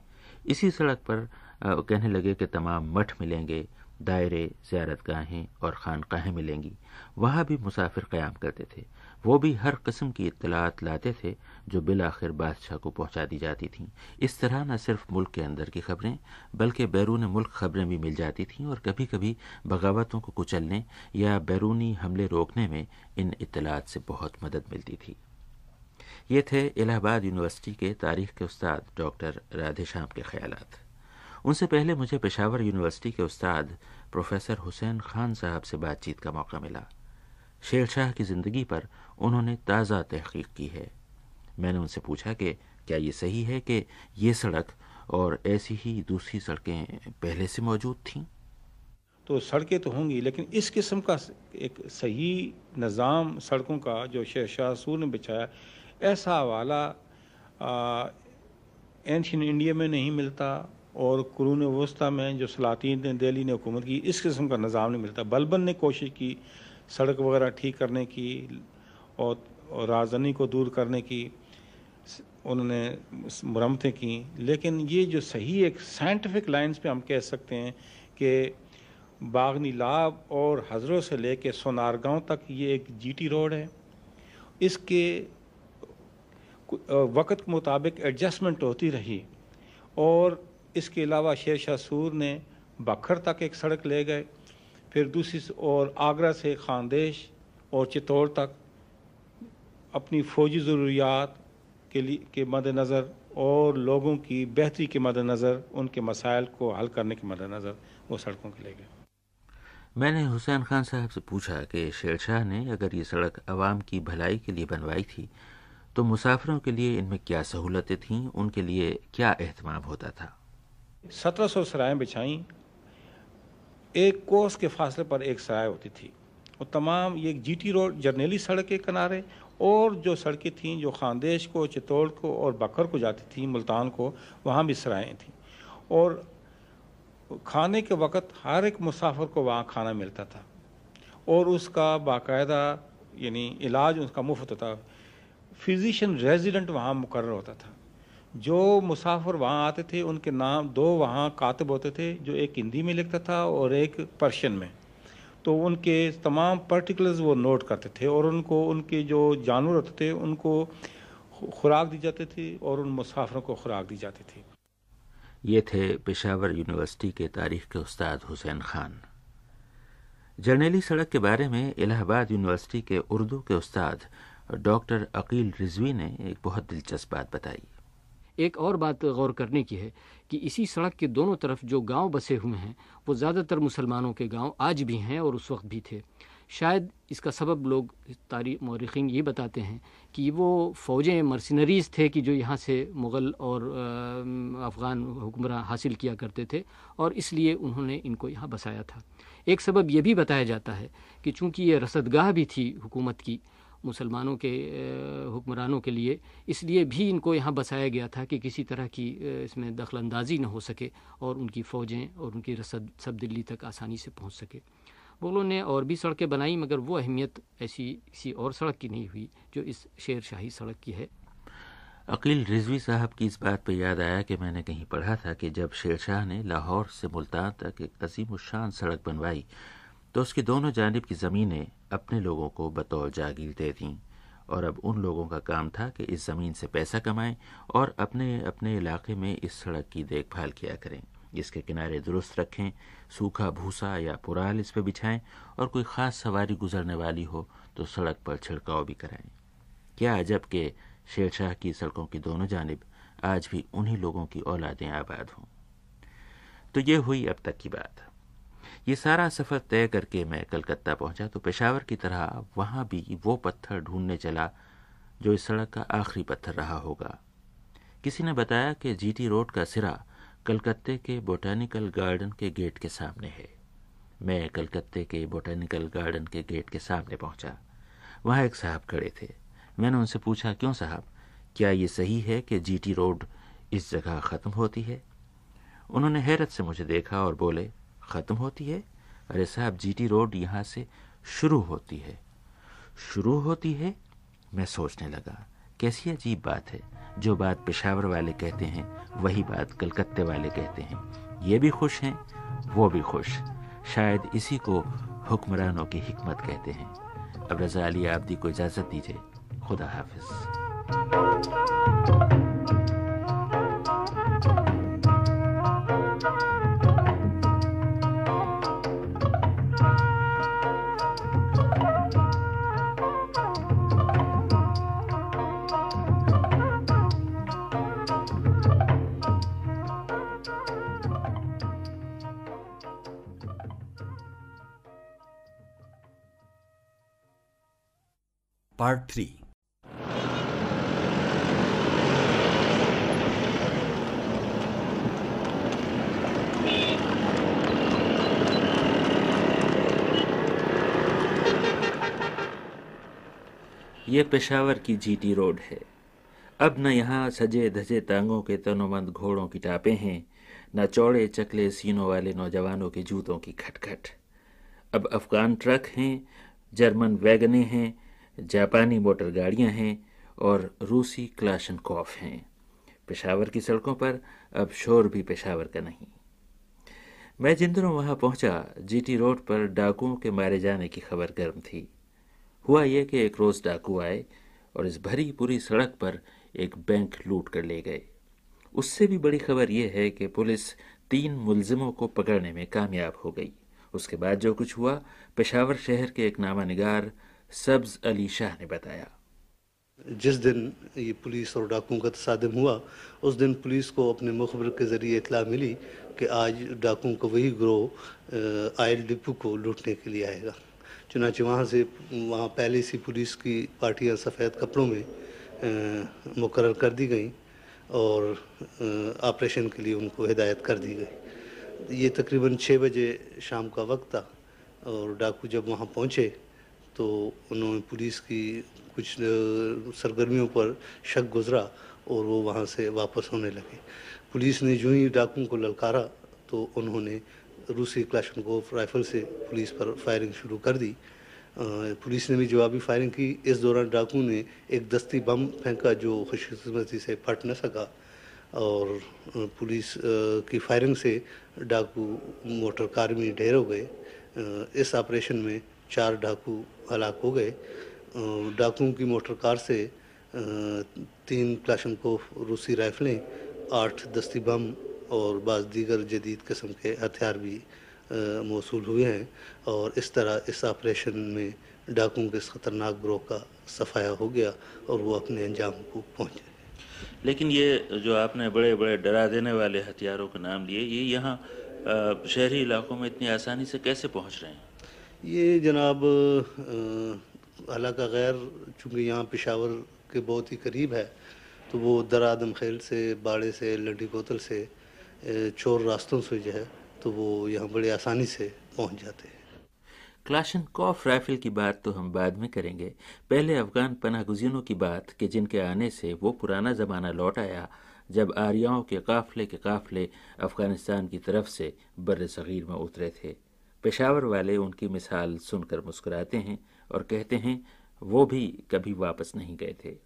इसी सड़क पर कहने लगे कि तमाम मठ मिलेंगे, दायरे ज्यारत गाहें और खानकाहें मिलेंगी। वहाँ भी मुसाफिर क्याम करते थे। वो भी हर किस्म की इतलात लाते थे जो बिल आखिर बादशाह को पहुँचा दी जाती थीं। इस तरह न सिर्फ़ मुल्क के अंदर की खबरें, बल्कि बैरून मुल्क खबरें भी मिल जाती थीं और कभी कभी बगावतों को कुचलने या बैरूनी हमले रोकने में इन इतलात से बहुत मदद मिलती थी। ये थे इलाहाबाद यूनिवर्सिटी के तारीख के उस्ताद डॉक्टर राधेश्याम के ख्यालात। उनसे पहले मुझे पेशावर यूनिवर्सिटी के उस्ताद प्रोफेसर हुसैन खान साहब से बातचीत का मौका मिला। शेर शाह की ज़िंदगी पर उन्होंने ताज़ा तहकीक की है। मैंने उनसे पूछा कि, क्या ये सही है कि ये सड़क और ऐसी ही दूसरी सड़कें पहले से मौजूद थीं? तो सड़कें तो होंगी, लेकिन इस किस्म का एक सही निज़ाम सड़कों का जो शेरशाह सूर ने बिछाया, ऐसा हवाला एंशियन इंडिया में नहीं मिलता और कुरून वस्ती में जो सलातीन ने दिल्ली ने हुकूमत की, इस किस्म का निज़ाम नहीं मिलता। बलबन ने कोशिश की सड़क वगैरह ठीक करने की और, और राजधानी को दूर करने की उन्होंने मरम्मतें की। लेकिन ये जो सही एक साइंटिफिक लाइंस पे हम कह सकते हैं कि बागनी लाभ और हजरों से ले लेके सोनारगांव तक ये एक जीटी रोड है। इसके वक्त के मुताबिक एडजस्टमेंट होती रही और इसके अलावा शेर शाह सूर ने बखर तक एक सड़क ले गए। फिर दूसरी और आगरा से खानदेश और चित्तौड़ तक अपनी फ़ौजी ज़रूरियात के लिए के मद्देनज़र और लोगों की बेहतरी के मद्देनज़र उनके मसाइल को हल करने के मद्देनज़र वो सड़कों के ले गए। मैंने हुसैन खान साहब से पूछा कि शेरशाह ने अगर ये सड़क आवाम की भलाई के लिए बनवाई थी तो मुसाफिरों के लिए इनमें क्या सहूलतें थीं? उनके लिए क्या अहतमाम होता था? सत्रह सौ सराएँ बिछाई। एक कोस के फासले पर एक सराय होती थी। और तमाम ये जी टी रोड जर्नेली सड़क के किनारे और जो सड़कें थीं, जो खानदेश को, चित्तौड़ को और बकर को जाती थी, मुल्तान को, वहाँ भी सराएँ थीं। और खाने के वक्त हर एक मुसाफर को वहाँ खाना मिलता था। और उसका बाकायदा, यानी इलाज उसका मुफ़्त होता फिजिशियन रेजिडेंट वहाँ मुकर होता था। जो मुसाफिर वहाँ आते थे, उनके नाम दो वहाँ कातब होते थे, जो एक हिंदी में लिखता था और एक पर्शियन में। तो उनके तमाम पर्टिकुलर्स वो नोट करते थे और उनको उनके जो जानवर होते थे उनको खुराक दी जाती थी और उन मुसाफरों को खुराक दी जाती थी। ये थे पेशावर यूनिवर्सिटी के तारीख के उस्ताद हुसैन खान। जर्नेली सड़क के बारे में इलाहाबाद यूनिवर्सिटी के उर्दू के उस्ताद डॉक्टर अकील रिजवी ने एक बहुत दिलचस्प बात बताई। एक और बात गौर करने की है कि इसी सड़क के दोनों तरफ़ जो गाँव बसे हुए हैं, वो ज़्यादातर मुसलमानों के गाँव आज भी हैं और उस वक्त भी थे। शायद इसका सबब लोग तारीख मौरखीन ये बताते हैं कि वो फ़ौजें, मर्सिनरीज़ थे कि जो यहाँ से मुग़ल और अफ़गान हुक्मरान हासिल किया करते थे और इसलिए उन्होंने इनको यहाँ बसाया था। एक सबब यह भी बताया जाता है कि चूँकि ये रसदगाह भी थी हुकूमत की मुसलमानों के हुक्मरानों के लिए। इसलिए भी इनको यहाँ बसाया गया था कि किसी तरह की इसमें दखल अंदाजी न हो सके और उनकी फ़ौजें और उनकी रसद, सब दिल्ली तक आसानी से पहुँच सके। मुग़लों ने और भी सड़कें बनाई, मगर वो अहमियत ऐसी किसी और सड़क की नहीं हुई, जो इस शेर शाही सड़क की है। अकील रिजवी साहब की इस बात पर याद आया कि मैंने कहीं पढ़ा था कि जब शेर शाह ने लाहौर से मुल्तान तक एक अजीम शान सड़क बनवाई तो उसकी दोनों जानब की ज़मीनें अपने लोगों को बतौर जागीर दे दीं और अब उन लोगों का काम था कि इस ज़मीन से पैसा कमाएँ और अपने अपने इलाके में इस सड़क की देखभाल किया करें। इसके किनारे दुरुस्त रखें, सूखा भूसा या पुराल इस पर बिछाएँ और कोई ख़ास सवारी गुजरने वाली हो तो सड़क पर छिड़काव भी कराएँ। क्या अजब के शेरशाह की सड़कों की दोनों जानब आज भी उन्हीं लोगों की औलादें आबाद हों। तो ये हुई अब तक की बात। ये सारा सफ़र तय करके मैं कलकत्ता पहुँचा तो पेशावर की तरह वहाँ भी वो पत्थर ढूँढने चला, जो इस सड़क का आखिरी पत्थर रहा होगा। किसी ने बताया कि जीटी रोड का सिरा कलकत्ते के बोटानिकल गार्डन के गेट के सामने है। मैं कलकत्ते के बोटानिकल गार्डन के गेट के सामने पहुँचा। वहाँ एक साहब खड़े थे। मैंने उनसे पूछा, क्यों साहब? क्या ये सही है कि जीटी रोड इस जगह ख़त्म होती है? उन्होंने हैरत से मुझे देखा और बोले ख़त्म होती है। अरे साहब जीटी रोड यहाँ से शुरू होती है। शुरू होती है, मैं सोचने लगा, कैसी अजीब बात है। जो बात पेशावर वाले कहते हैं, वही बात कलकत्ते वाले कहते हैं। ये भी खुश हैं, वो भी खुश। शायद इसी को हुक्मरानों की हिकमत कहते हैं। अब रजा अली आबदी को इजाज़त दीजिए। खुदा हाफिज़। पार्ट थ्री ये पेशावर की जीटी रोड है। अब न यहाँ सजे धजे तांगों के तनोमंद घोड़ों की टापे हैं, न चौड़े चकले सीनों वाले नौजवानों के जूतों की खटखट। अब अफ़गान ट्रक हैं, जर्मन वैगने हैं जापानी मोटर गाड़ियाँ हैं और रूसी क्लाशन कॉफ हैं। पेशावर की सड़कों पर अब शोर भी पेशावर का नहीं। मैं जिन दिनों वहाँ पहुँचा, जीटी रोड पर डाकुओं के मारे जाने की खबर गर्म थी। हुआ यह कि एक रोज डाकू आए और इस भरी पूरी सड़क पर एक बैंक लूट कर ले गए। उससे भी बड़ी खबर यह है कि पुलिस तीन मुलजिमों को पकड़ने में कामयाब हो गई। उसके बाद जो कुछ हुआ, पेशावर शहर के एक नामा निगार सब्ज अली शाह ने बताया। जिस दिन ये पुलिस और डाकुओं का तसादम हुआ, उस दिन पुलिस को अपने मुखबर के ज़रिए इतला मिली कि आज डाकुओं का वही ग्रोह आयल डिपो को लूटने के लिए आएगा। चुनाचे वहाँ से, वहाँ पहले सी पुलिस की पार्टियाँ सफ़ेद कपड़ों में मुकर कर दी गई और ऑपरेशन के लिए उनको हिदायत कर दी गई। ये तकरीबन छः बजे शाम का वक्त था और डाकू जब वहाँ पहुँचे तो उन्होंने पुलिस की कुछ सरगर्मियों पर शक गुजरा और वो वहाँ से वापस होने लगे। पुलिस ने जो ही डाकुओं को ललकारा तो उन्होंने रूसी क्लाशनकोफ राइफल से पुलिस पर फायरिंग शुरू कर दी। पुलिस ने भी जवाबी फायरिंग की। इस दौरान डाकू ने एक दस्ती बम फेंका जो खुशकिस्मती से फट न सका और पुलिस की फायरिंग से डाकू मोटर कार में ढेर हो गए। इस ऑपरेशन में चार डाकू हलाक हो गए। डाकुओं की मोटर कार से तीन क्लाशनकोफ रूसी राइफलें, आठ दस्ती बम और बाज़ दीगर जदीद कस्म के हथियार भी मौसू हुए हैं और इस तरह इस ऑपरेशन में डाकुओं के इस ख़तरनाक ग्रोह का सफाया हो गया और वो अपने अंजाम को पहुँचे। लेकिन ये जो आपने बड़े बड़े डरा देने वाले हथियारों के नाम लिए, ये यहाँ शहरी इलाकों में इतनी आसानी से कैसे पहुँच रहे हैं? ये जनाब हालाँकि गैर, चूँकि यहाँ पेशावर के बहुत ही करीब है तो वो दर आदम खेल से, बाड़े से, लड्डी कोतल से चोर रास्तों से जो है तो वो यहाँ बड़ी आसानी से पहुँच जाते हैं। क्लाशन कॉफ राइफल की बात तो हम बाद में करेंगे। पहले अफगान पनाह गुजीनों की बात कि जिनके आने से वो पुराना ज़माना लौट आया, जब आर्याओं के काफले के काफले अफ़गानिस्तान की तरफ़ से बर सग़ीर में उतरे थे। पेशावर वाले उनकी मिसाल सुनकर मुस्कुराते हैं और कहते हैं, वो भी कभी वापस नहीं गए थे।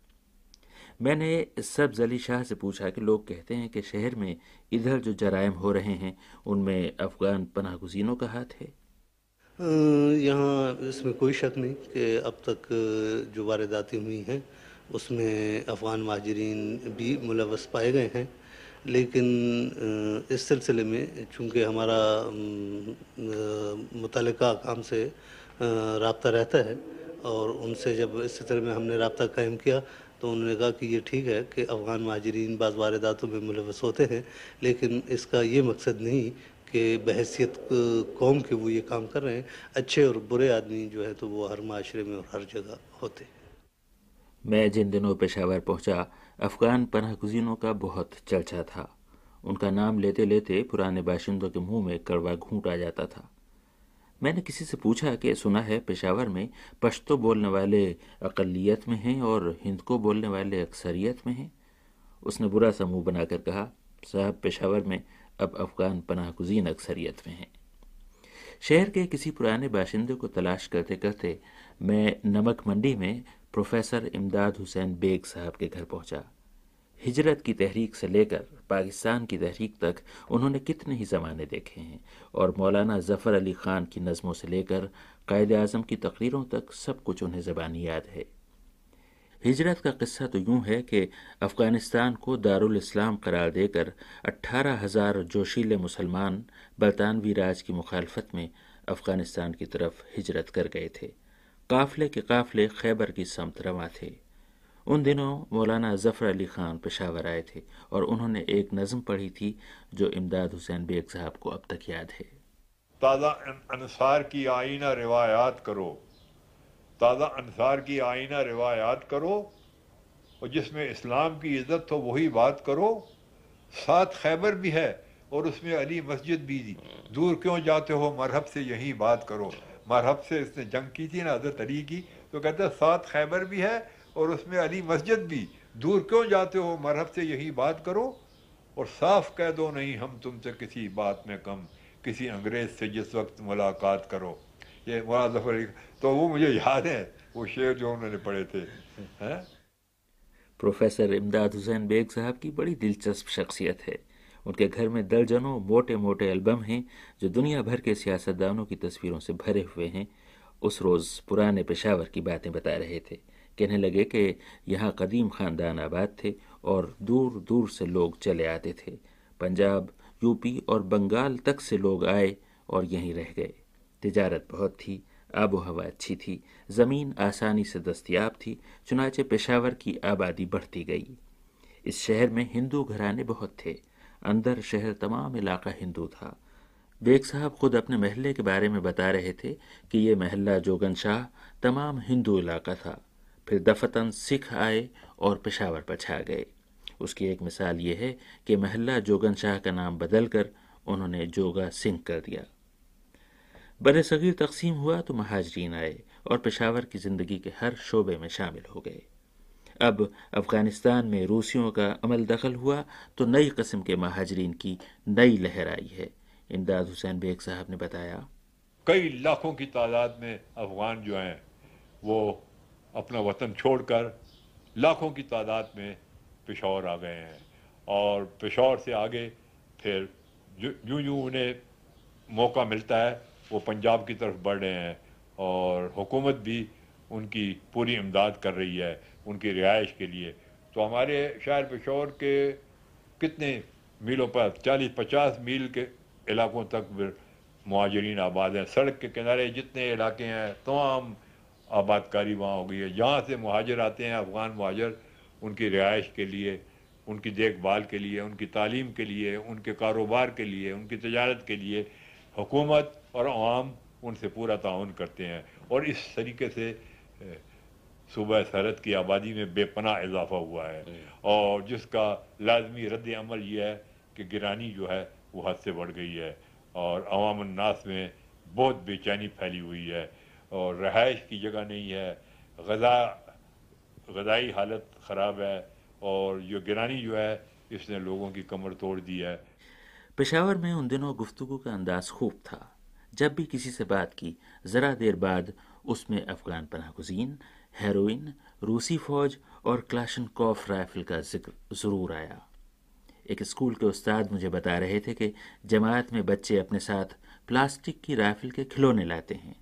मैंने सब्ज अली शाह से पूछा कि लोग कहते हैं कि शहर में इधर जो जराइम हो रहे हैं, उनमें अफगान पनाह गुजीनों का हाथ है। यहाँ इसमें कोई शक नहीं कि अब तक जो वारदातें हुई हैं, उसमें अफ़गान महाजरीन भी मुलवस पाए गए हैं। लेकिन इस सिलसिले में चूँकि हमारा मुतल काम से रबता रहता है और उनसे जब इस सिलसिले में हमने रबता कायम किया तो उन्होंने कहा कि ये ठीक है कि अफ़गान महाजरीन बाज़ वारदातों में मुलवस होते हैं, लेकिन इसका ये मकसद नहीं कि बहसीत कौम के वो ये काम कर रहे हैं। अच्छे और बुरे आदमी जो है तो वो हर माशरे में और हर जगह होते हैं। मैं जिन दिनों पेशावर पहुँचा अफ़गान पनाह गुजीनों का बहुत चर्चा था। उनका नाम लेते लेते पुराने बाशिंदों के मुँह में कड़वा घूंट आ जाता था। मैंने किसी से पूछा कि, सुना है पेशावर में पश्तो बोलने वाले अकलियत में हैं और हिंद को बोलने वाले अक्सरियत में हैं? उसने बुरा सा मुँह बनाकर कहा, साहब, पेशावर में अब अफगान पनाह गुजीन अक्सरियत में हैं। शहर के किसी पुराने बाशिंदे को तलाश करते करते मैं नमक मंडी में प्रोफेसर इमदाद हुसैन बेग साहब के घर पहुँचा। हिजरत की तहरीक से लेकर पाकिस्तान की तहरीक तक उन्होंने कितने ही ज़माने देखे हैं और मौलाना ज़फ़र अली ख़ान की नज़मों से लेकर कायद अज़म की तकरीरों तक सब कुछ उन्हें ज़बानी याद है। हिजरत का किस्सा तो यूँ है कि अफ़गानिस्तान को दारुल इस्लाम करार देकर अट्ठारह हज़ार जोशीले मुसलमान बरतानवी राज की मुखालफत में अफ़गानिस्तान की तरफ़ हिजरत कर गए थे। काफ़ले के काफ़ले खैबर की समत रवा थे। उन दिनों मौलाना जफ़र अली ख़ान पेशावर आए थे और उन्होंने एक नज़म पढ़ी थी जो इमदाद हुसैन बेग साहब को अब तक याद है। ताज़ा अनसार की आईना रिवायात करो। ताज़ा अनसार की आईना रिवायात करो और जिसमें इस्लाम की इज़्ज़त हो वही बात करो। साथ खैबर भी है और उसमें अली मस्जिद भी दूर क्यों जाते हो? मरहब से यही बात करो। मरहब से इसने जंग की थी, ना हज़रत अली की तो कहते सात खैबर भी है और उसमें अली मस्जिद भी। दूर क्यों जाते हो मरहब से यही बात करो? और साफ़ कह दो नहीं, हम तुमसे किसी बात में कम, किसी अंग्रेज़ से जिस वक्त मुलाकात करो। ये मौलाना ज़फ़र तो वो मुझे याद है, वो शेर जो उन्होंने पढ़े थे। प्रोफेसर इमदाद हुसैन बेग साहब की बड़ी दिलचस्प शख्सियत है। उनके घर में दर्जनों मोटे मोटे एल्बम हैं, जो दुनिया भर के सियासतदानों की तस्वीरों से भरे हुए हैं। उस रोज़ पुराने पेशावर की बातें बता रहे थे। कहने लगे कि यहाँ कदीम ख़ानदान आबाद थे और दूर दूर से लोग चले आते थे। पंजाब, यूपी और बंगाल तक से लोग आए और यहीं रह गए। तिजारत बहुत थी आबो हवा अच्छी थी, ज़मीन आसानी से दस्तियाब थी, चुनाचे पेशावर की आबादी बढ़ती गई। इस शहर में हिंदू घराने बहुत थे। अंदर शहर तमाम इलाका हिंदू था। बेग साहब खुद अपने महल्ले के बारे में बता रहे थे कि ये महल्ला जोगन शाह तमाम हिंदू इलाका था। फिर दफतन सिख आए और पेशावर पर छा गए। उसकी एक मिसाल ये है कि महल्ला जोगन शाह का नाम बदल कर उन्होंने जोगा सिंह कर दिया। बर सग़ीर तकसीम हुआ तो महाजरीन आए और पेशावर की ज़िंदगी के हर शोबे में शामिल हो गए। अब अफ़गानिस्तान में रूसियों का अमल दखल हुआ तो नई कस्म के महाजरीन की नई लहर आई है। इमदाद हुसैन बेग साहब ने बताया। कई लाखों की तादाद में अफगान जो हैं, वो अपना वतन छोड़कर लाखों की तादाद में पेशौर आ गए हैं। और पेशौर से आगे फिर यूँ यूँ उन्हें मौका मिलता है, वो पंजाब की तरफ़ बढ़ रहे हैं। और हुकूमत भी उनकी पूरी इमदाद कर रही है, उनकी रिहाइश के लिए। तो हमारे शहर पेशौर के कितने मीलों पर चालीस पचास मील के इलाकों तक महाजरीन आबाद हैं। सड़क के किनारे जितने इलाके हैं, तमाम आबादकारी वहाँ हो गई है। जहाँ से महाजर आते हैं, अफ़गान महाजर, उनकी रिहाइश के लिए, उनकी देखभाल के लिए, उनकी तालीम के लिए, उनके कारोबार के लिए, उनकी तजारत के लिए हुकूमत और आवाम उनसे पूरा ताउन करते हैं। और इस तरीके से सुबह सरहद की आबादी में बेपना इजाफा हुआ है। और जिसका लाजमी रद्द अमल यह है कि गिरानी जो है वो हद से बढ़ गई है। और अवामनास में बहुत बेचैनी फैली हुई है। और रहाइश की जगह नहीं है। गज़ा गज़ाई हालत ख़राब है। और जो गिरानी जो है इसने लोगों की कमर तोड़ दी है। पेशावर में उन दिनों गुफ्तु का अंदाज खूब था। जब भी किसी से बात की ज़रा देर बाद उसमें अफ़गान पनाह गुजीन हेरोइन, रूसी फौज और क्लाशन कॉफ राइफल का ज़िक्र ज़रूर आया। एक स्कूल के उस्ताद मुझे बता रहे थे कि जमात में बच्चे अपने साथ प्लास्टिक की राइफल के खिलौने लाते हैं।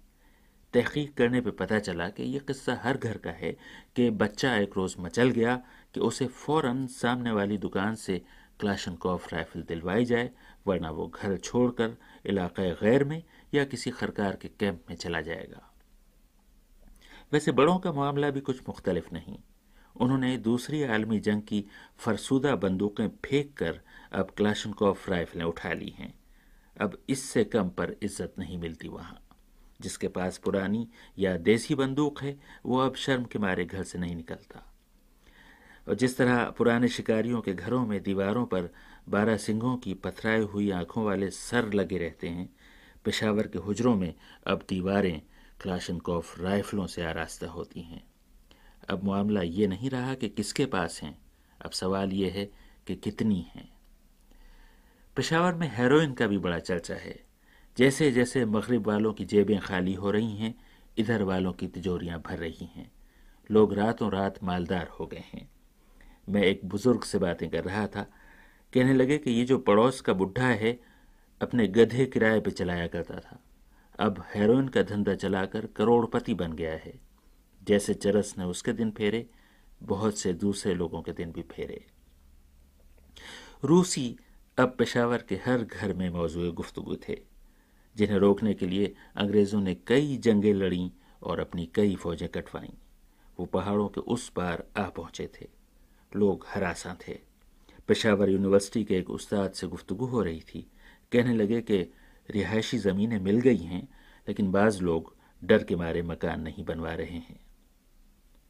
तहकीक करने पर पता चला कि यह किस्सा हर घर का है कि बच्चा एक रोज़ मचल गया कि उसे फ़ौरन सामने वाली दुकान से क्लाशनकॉफ राइफल दिलवाई जाए, वरना वो घर छोड़कर इलाक़ गैर में या किसी खरकार के कैंप में चला जाएगा। वैसे बड़ों का मामला भी कुछ मुख्तलिफ़ नहीं। उन्होंने दूसरी आलमी जंग की फरसूदा बंदूकें फेंक कर अब क्लाशन क्लाशनकॉफ राइफलें उठा ली हैं। अब इससे कम पर इज़्ज़त नहीं मिलती वहाँ। जिसके पास पुरानी या देसी बंदूक है, वो अब शर्म के मारे घर से नहीं निकलता। और जिस तरह पुराने शिकारियों के घरों में दीवारों पर बारह सिंहों की पथराई हुई आँखों वाले सर लगे रहते हैं, पेशावर के हुजरों में अब दीवारें क्लाशनकॉफ राइफलों से आरास्ता होती हैं। अब मामला ये नहीं रहा कि किसके पास हैं। अब सवाल ये है कि कितनी हैं। पेशावर में हेरोइन का भी बड़ा चर्चा है। जैसे जैसे मगरब वालों की जेबें खाली हो रही हैं, इधर वालों की तिजोरियाँ भर रही हैं। लोग रातों रात मालदार हो गए हैं। मैं एक बुज़ुर्ग से बातें कर रहा था। कहने लगे कि ये जो पड़ोस का बुढ़ा है, अपने गधे किराए पे चलाया करता था। अब हेरोइन का धंधा चलाकर करोड़पति बन गया है। जैसे चरस ने उसके दिन फेरे, बहुत से दूसरे लोगों के दिन भी फेरे। रूसी अब पेशावर के हर घर में मौजूद गुफ्तगु थे, जिन्हें रोकने के लिए अंग्रेज़ों ने कई जंगें लड़ी और अपनी कई फौजें कटवाईं। वो पहाड़ों के उस पार आ पहुँचे थे। लोग हरासा थे। पेशावर यूनिवर्सिटी के एक उस्ताद से गुफ्तगु हो रही थी। कहने लगे कि रिहायशी ज़मीनें मिल गई हैं, लेकिन बाज़ लोग डर के मारे मकान नहीं बनवा रहे हैं।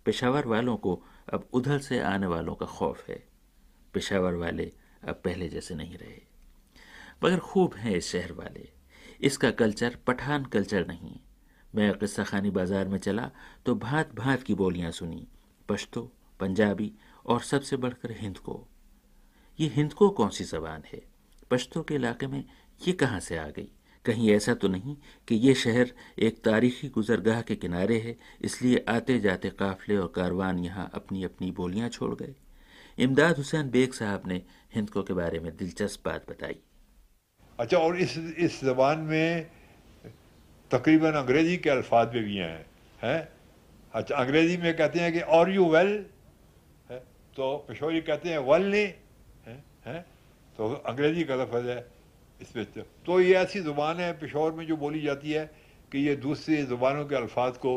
पेशावर वालों को अब उधर से आने वालों का खौफ है। पेशावर वाले अब पहले जैसे नहीं रहे। मगर खूब हैं इस शहर वाले। इसका कल्चर पठान कल्चर नहीं। मैं किस्सा खानी बाज़ार में चला तो भात भात की बोलियाँ सुनी। पश्तो, पंजाबी और सबसे बढ़कर हिंद को ये हिंद को कौन सी जबान है? पश्तो के इलाके में ये कहाँ से आ गई? कहीं ऐसा तो नहीं कि ये शहर एक तारीखी गुजरगाह के किनारे है इसलिए आते जाते काफले और कारवान यहाँ अपनी अपनी बोलियाँ छोड़ गए। इमदाद हुसैन बेग साहब ने हिंदकों के बारे में दिलचस्प बात बताई। अच्छा और इस इस जबान में तकरीबन अंग्रेज़ी के अल्फाज भी, भी हैं हैं? अच्छा अंग्रेज़ी में कहते हैं कि और यू वेल तो पेशोरी कहते हैं वेल नहीं है, है? तो अंग्रेज़ी का लफज है इसमें तो ये ऐसी ज़ुबान है, पेशोर में जो बोली जाती है कि ये दूसरी ज़ुबानों के अल्फाज को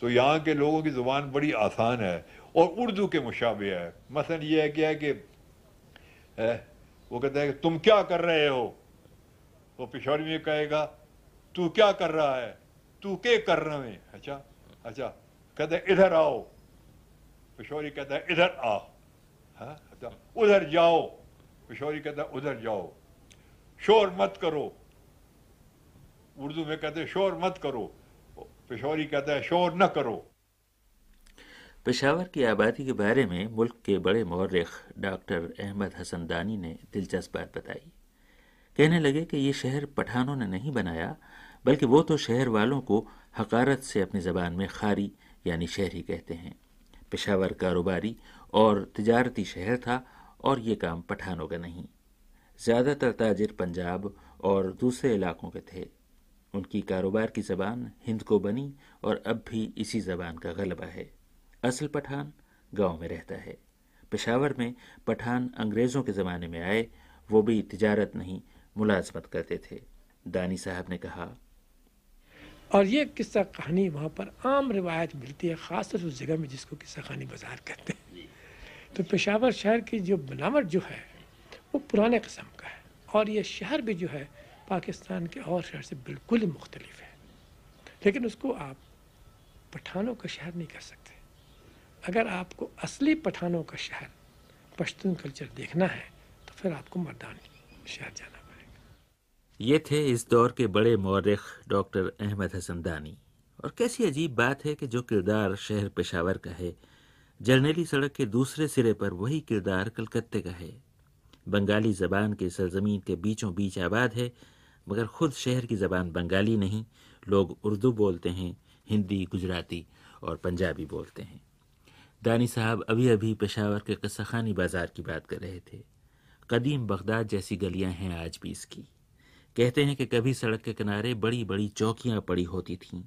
तो यहाँ के लोगों की ज़ुबान बड़ी आसान है और उर्दू के मुशाबे है। मसलन ये है क्या है कि, है, वो कहता है कि, तुम क्या कर रहे हो? वो पिशौरी में कहेगा, तू क्या कर रहा है? तू के कर रहे हैं? अच्छा अच्छा कहते इधर आओ। पिशौरी कहता है, इधर आ। हाँ अच्छा उधर जाओ। पिशौरी कहता उधर जाओ, शोर मत करो। उर्दू में कहते शोर मत करो। पिशौरी कहता है, शोर न करो। पेशावर की आबादी के बारे में मुल्क के बड़े मौरख डॉक्टर अहमद हसन दानी ने दिलचस्प बात बताई। कहने लगे कि ये शहर पठानों ने नहीं बनाया, बल्कि वो तो शहर वालों को हकारत से अपनी ज़बान में खारी, यानी शहरी कहते हैं। पेशावर कारोबारी और तजारती शहर था और ये काम पठानों का नहीं। ज़्यादातर ताजिर पंजाब और दूसरे इलाकों के थे। उनकी कारोबार की ज़बान हिंद को बनी और अब भी इसी ज़बान का गलबा है। असल पठान गाँव में रहता है। पेशावर में पठान अंग्रेज़ों के ज़माने में आए, वो भी तिजारत नहीं, मुलाजमत करते थे। दानी साहब ने कहा, और ये किस्सा कहानी वहाँ पर आम रिवायत मिलती है, ख़ासतौर उस जगह में जिसको किस्सा कहानी बाज़ार कहते हैं। तो पेशावर शहर की जो बनावट जो है, वो पुराने कस्म का है। और ये शहर भी जो है, पाकिस्तान के और शहर से बिल्कुल ही मुख्तलिफ़ है। लेकिन उसको आप पठानों का शहर नहीं कर सकते। अगर आपको असली पठानों का शहर, पश्तून कल्चर देखना है तो फिर आपको मर्दान शहर जाना पड़ेगा। ये थे इस दौर के बड़े मौरख डॉक्टर अहमद हसन दानी। और कैसी अजीब बात है कि जो किरदार शहर पेशावर का है जर्नेली सड़क के दूसरे सिरे पर वही किरदार कलकत्ते का है। बंगाली ज़बान के सरजमीन के बीचों बीच आबाद है, मगर खुद शहर की ज़बान बंगाली नहीं। लोग उर्दू बोलते हैं, हिंदी, गुजराती और पंजाबी बोलते हैं। दानी साहब अभी अभी पेशावर के कसाखानी बाज़ार की बात कर रहे थे। कदीम बगदाद जैसी गलियाँ हैं आज भी इसकी। कहते हैं कि कभी सड़क के किनारे बड़ी बड़ी चौकियाँ पड़ी होती थीं।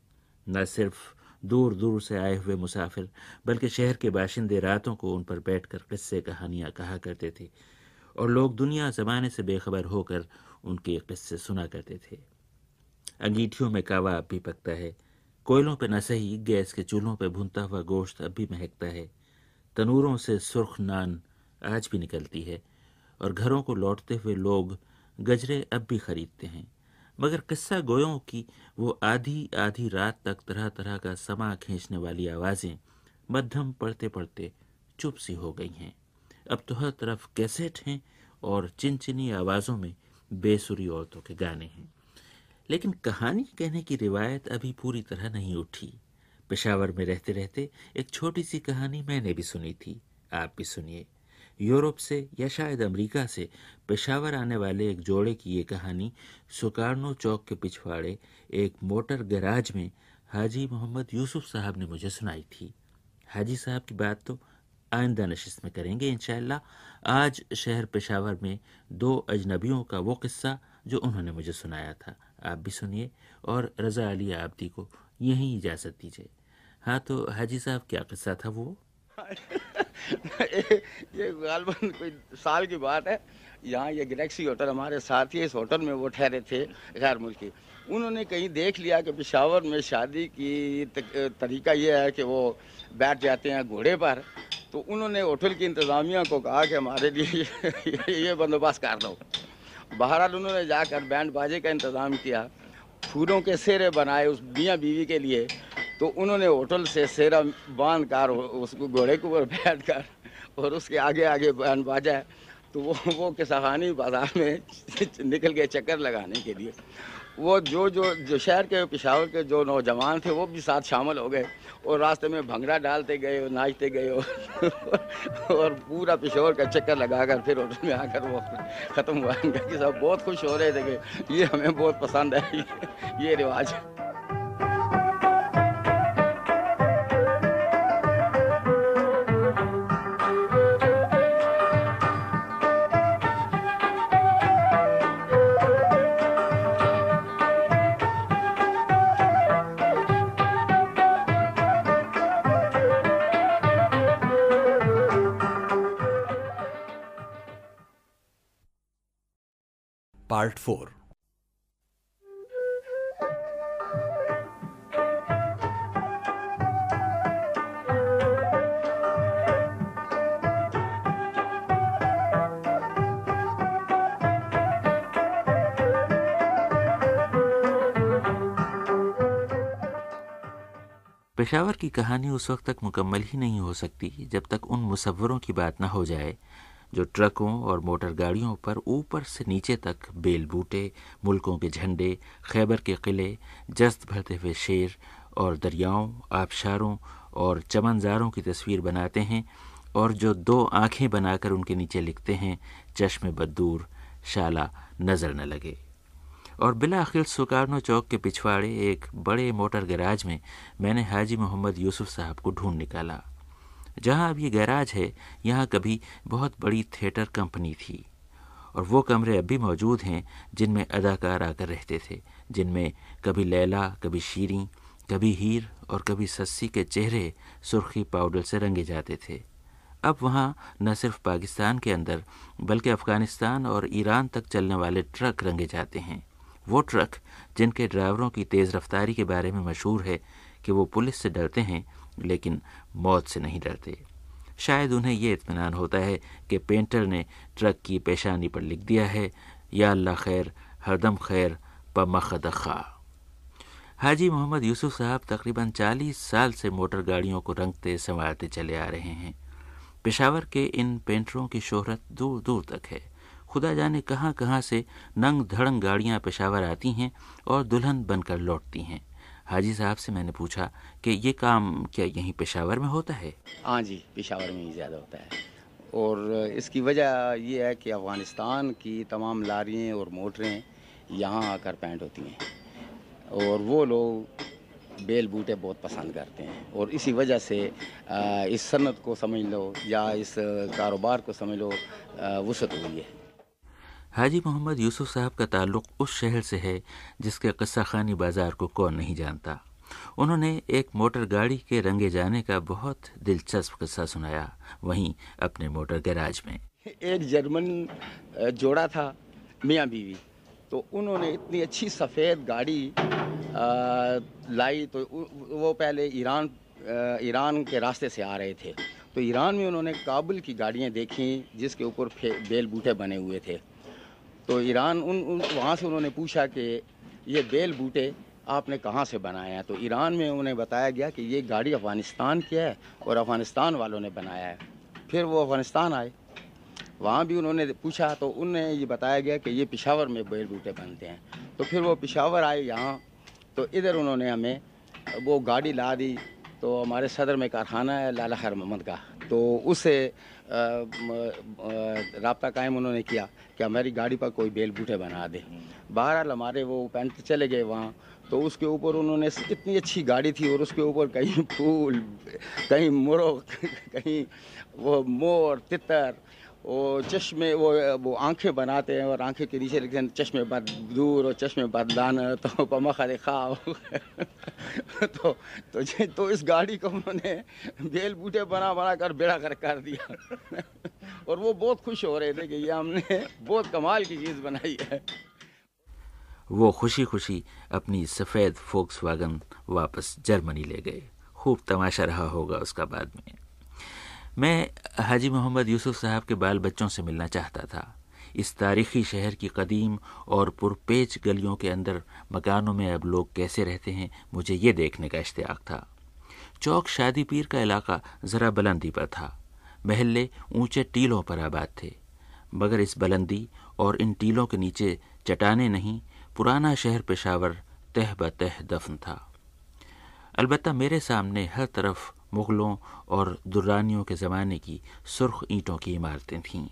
न सिर्फ़ दूर दूर से आए हुए मुसाफिर, बल्कि शहर के बाशिंदे रातों को उन पर बैठकर किस्से कहानियाँ कहा करते थे और लोग दुनिया जमाने से बेखबर होकर उनके किस्से सुना करते थे। अंगीठियों में कावा अब भी पकता है, कोयलों पर न सही, गैस के चूल्हों पर भुनता हुआ गोश्त अब भी महकता है। तनूरों से सुर्ख नान आज भी निकलती है और घरों को लौटते हुए लोग गजरे अब भी खरीदते हैं। मगर किस्सा गोयों की, वो आधी आधी रात तक तरह तरह का समा खींचने वाली आवाज़ें मध्यम पढ़ते पढ़ते चुप सी हो गई हैं। अब तो हर तरफ़ कैसेट हैं और चिनचिनी आवाज़ों में बेसुरी औरतों के गाने हैं। लेकिन कहानी कहने की रिवायत अभी पूरी तरह नहीं उठी। पेशावर में रहते रहते एक छोटी सी कहानी मैंने भी सुनी थी। आप भी सुनिए। यूरोप से या शायद अमेरिका से पेशावर आने वाले एक जोड़े की ये कहानी सुकारनो चौक के पिछवाड़े एक मोटर गैराज में हाजी मोहम्मद यूसुफ साहब ने मुझे सुनाई थी। हाजी साहब की बात तो आइंदा नशिस्त में करेंगे इंशाल्लाह आज शहर पेशावर में दो अजनबियों का वो किस्सा जो उन्होंने मुझे सुनाया था। आप भी सुनिए और रज़ा अली आबदी को यहीं इजाज़त दीजिए। हाँ तो हाजी साहब, क्या किस्सा था वो? ये गालबन कोई साल की बात है। यहाँ ये गैलेक्सी होटल हमारे साथ ही इस होटल में वो ठहरे थे, गैर मुल्की। उन्होंने कहीं देख लिया कि पिशावर में शादी की तरीका ये है कि वो बैठ जाते हैं घोड़े पर। तो उन्होंने होटल की इंतज़ामिया को कहा कि हमारे लिए ये बंदोबस्त कर दो। बहरहाल उन्होंने जाकर बैंड बाजे का इंतज़ाम किया। फूलों के सेरे बनाए उस मियाँ बीवी के लिए। तो उन्होंने होटल से सेरा बाँध कर उसको घोड़े के ऊपर बैठ कर और उसके आगे आगे बयान बाजा तो वो वो किसानी बाज़ार में निकल गए चक्कर लगाने के लिए। वो जो जो जो शहर के पिशावर के जो नौजवान थे वो भी साथ शामिल हो गए और रास्ते में भंगड़ा डालते गए और नाचते गए और, और पूरा पेशोर का चक्कर लगाकर फिर होटल में आकर वो ख़त्म हुआ। कि सब बहुत खुश हो रहे थे कि ये हमें बहुत पसंद है ये रिवाज। पेशावर की कहानी उस वक्त तक मुकम्मल ही नहीं हो सकती, जब तक उन मुसवरों की बात न हो जाए, जो ट्रकों और मोटर गाड़ियों पर ऊपर से नीचे तक बेल बूटे, मुल्कों के झंडे, खैबर के किले, जस्त भरते हुए शेर और दरियाओं, आबशारों और चमनजारों की तस्वीर बनाते हैं और जो दो आँखें बनाकर उनके नीचे लिखते हैं, चश्म बदूर, शाला नज़र न लगे। और बिला आखिर सुकारनो चौक के पिछवाड़े एक बड़े मोटर गैराज में मैंने हाजी मोहम्मद यूसुफ साहब को ढूंढ निकाला। जहाँ अब ये गैराज है, यहाँ कभी बहुत बड़ी थिएटर कंपनी थी और वो कमरे अब भी मौजूद हैं, जिनमें अदाकार आकर रहते थे, जिनमें कभी लैला, कभी शीरी, कभी हीर और कभी सस्सी के चेहरे सुर्खी पाउडर से रंगे जाते थे। अब वहाँ न सिर्फ़ पाकिस्तान के अंदर, बल्कि अफ़गानिस्तान और ईरान तक चलने वाले ट्रक रंगे जाते हैं। वो ट्रक, जिनके ड्राइवरों की तेज़ रफ्तारी के बारे में मशहूर है, कि वो पुलिस से डरते हैं, लेकिन मौत से नहीं डरते। शायद उन्हें ये इत्मीनान होता है कि पेंटर ने ट्रक की पेशानी पर लिख दिया है, या अल्लाह खैर, हरदम खैर, पमखद खा। हाजी मोहम्मद यूसुफ साहब तकरीबन 40 साल से मोटर गाड़ियों को रंगते, संवारते चले आ रहे हैं। पेशावर के इन पेंटरों की शोहरत दूर दूर तक है। खुदा जाने कहाँ कहाँ से नंग धड़ंग गाड़ियाँ पेशावर आती हैं और दुल्हन बनकर लौटती हैं। हाजी साहब से मैंने पूछा कि ये काम क्या यहीं पेशावर में होता है? हाँ जी, पेशावर में ही ज़्यादा होता है। और इसकी वजह ये है कि अफ़गानिस्तान की तमाम लारियाँ और मोटरें यहाँ आकर पेंट होती हैं। और वो लोग बेल बूटे बहुत पसंद करते हैं। और इसी वजह से इस सनत को समझ लो या इस कारोबार को समझ लो वसत हुई है। हाजी मोहम्मद यूसुफ साहब का ताल्लुक उस शहर से है जिसके कस्सा खानी बाज़ार को कौन नहीं जानता। उन्होंने एक मोटर गाड़ी के रंगे जाने का बहुत दिलचस्प किस्सा सुनाया, वहीं अपने मोटर गैराज में। एक जर्मन जोड़ा था, मियाँ बीवी। तो उन्होंने इतनी अच्छी सफ़ेद गाड़ी लाई तो वो पहले ईरान ईरान के रास्ते से आ रहे थे। तो ईरान में उन्होंने काबुल की गाड़ियाँ देखी, जिसके ऊपर बेल बूटे बने हुए थे। तो ईरान उन, उन वहाँ से उन्होंने पूछा कि ये बेल बूटे आपने कहाँ से बनाए हैं? तो ईरान में उन्हें बताया गया कि ये गाड़ी अफ़गानिस्तान की है और अफ़गानिस्तान वालों ने बनाया है। फिर वो अफ़गानिस्तान आए। वहाँ भी उन्होंने पूछा तो उन्हें ये बताया गया कि ये पिशावर में बेल बूटे बनते हैं। तो फिर वो पिशावर आए यहाँ तो इधर उन्होंने हमें वो गाड़ी ला दी। तो हमारे सदर में कारखाना है लाला खैर मोहम्मद का। तो उससे रबता कायम उन्होंने किया। कि हमारी गाड़ी पर कोई बेल बूटे बना दे। बहरहाल हमारे वो पेंट चले गए वहाँ तो उसके ऊपर उन्होंने इतनी अच्छी गाड़ी थी और उसके ऊपर कहीं फूल, कहीं मुर्ग कहीं वो मोर, तितर वो चश्मे, वो वो आँखें बनाते हैं और आँखें के नीचे लिखते हैं, चश्मे बद, दूर और चश्मे बददान तो पमा खा। खाओ तो तो तो इस गाड़ी को उन्होंने बेल बूटे बना बना कर बेड़ा कर कर दिया। और वो बहुत खुश हो रहे थे कि ये हमने बहुत कमाल की चीज़ बनाई है। वो खुशी खुशी अपनी सफ़ेद फोक्स वागन वापस जर्मनी ले गए। खूब तमाशा रहा होगा उसका बाद में। मैं हाजी मोहम्मद यूसुफ साहब के बाल बच्चों से मिलना चाहता था। इस तारीखी शहर की कदीम और पुरपेच गलियों के अंदर मकानों में अब लोग कैसे रहते हैं, मुझे ये देखने का इश्तियाक था। चौक शादी पीर का इलाका ज़रा बुलंदी पर था। महल्ले ऊँचे टीलों पर आबाद थे। मगर इस बुलंदी और इन टीलों के नीचे चटाने नहीं, पुराना शहर पेशावर तह बतह दफन था। अलबत्ता मेरे सामने हर तरफ़ मुग़लों और दुर्रानियों के ज़माने की सुर्ख ईंटों की इमारतें थीं।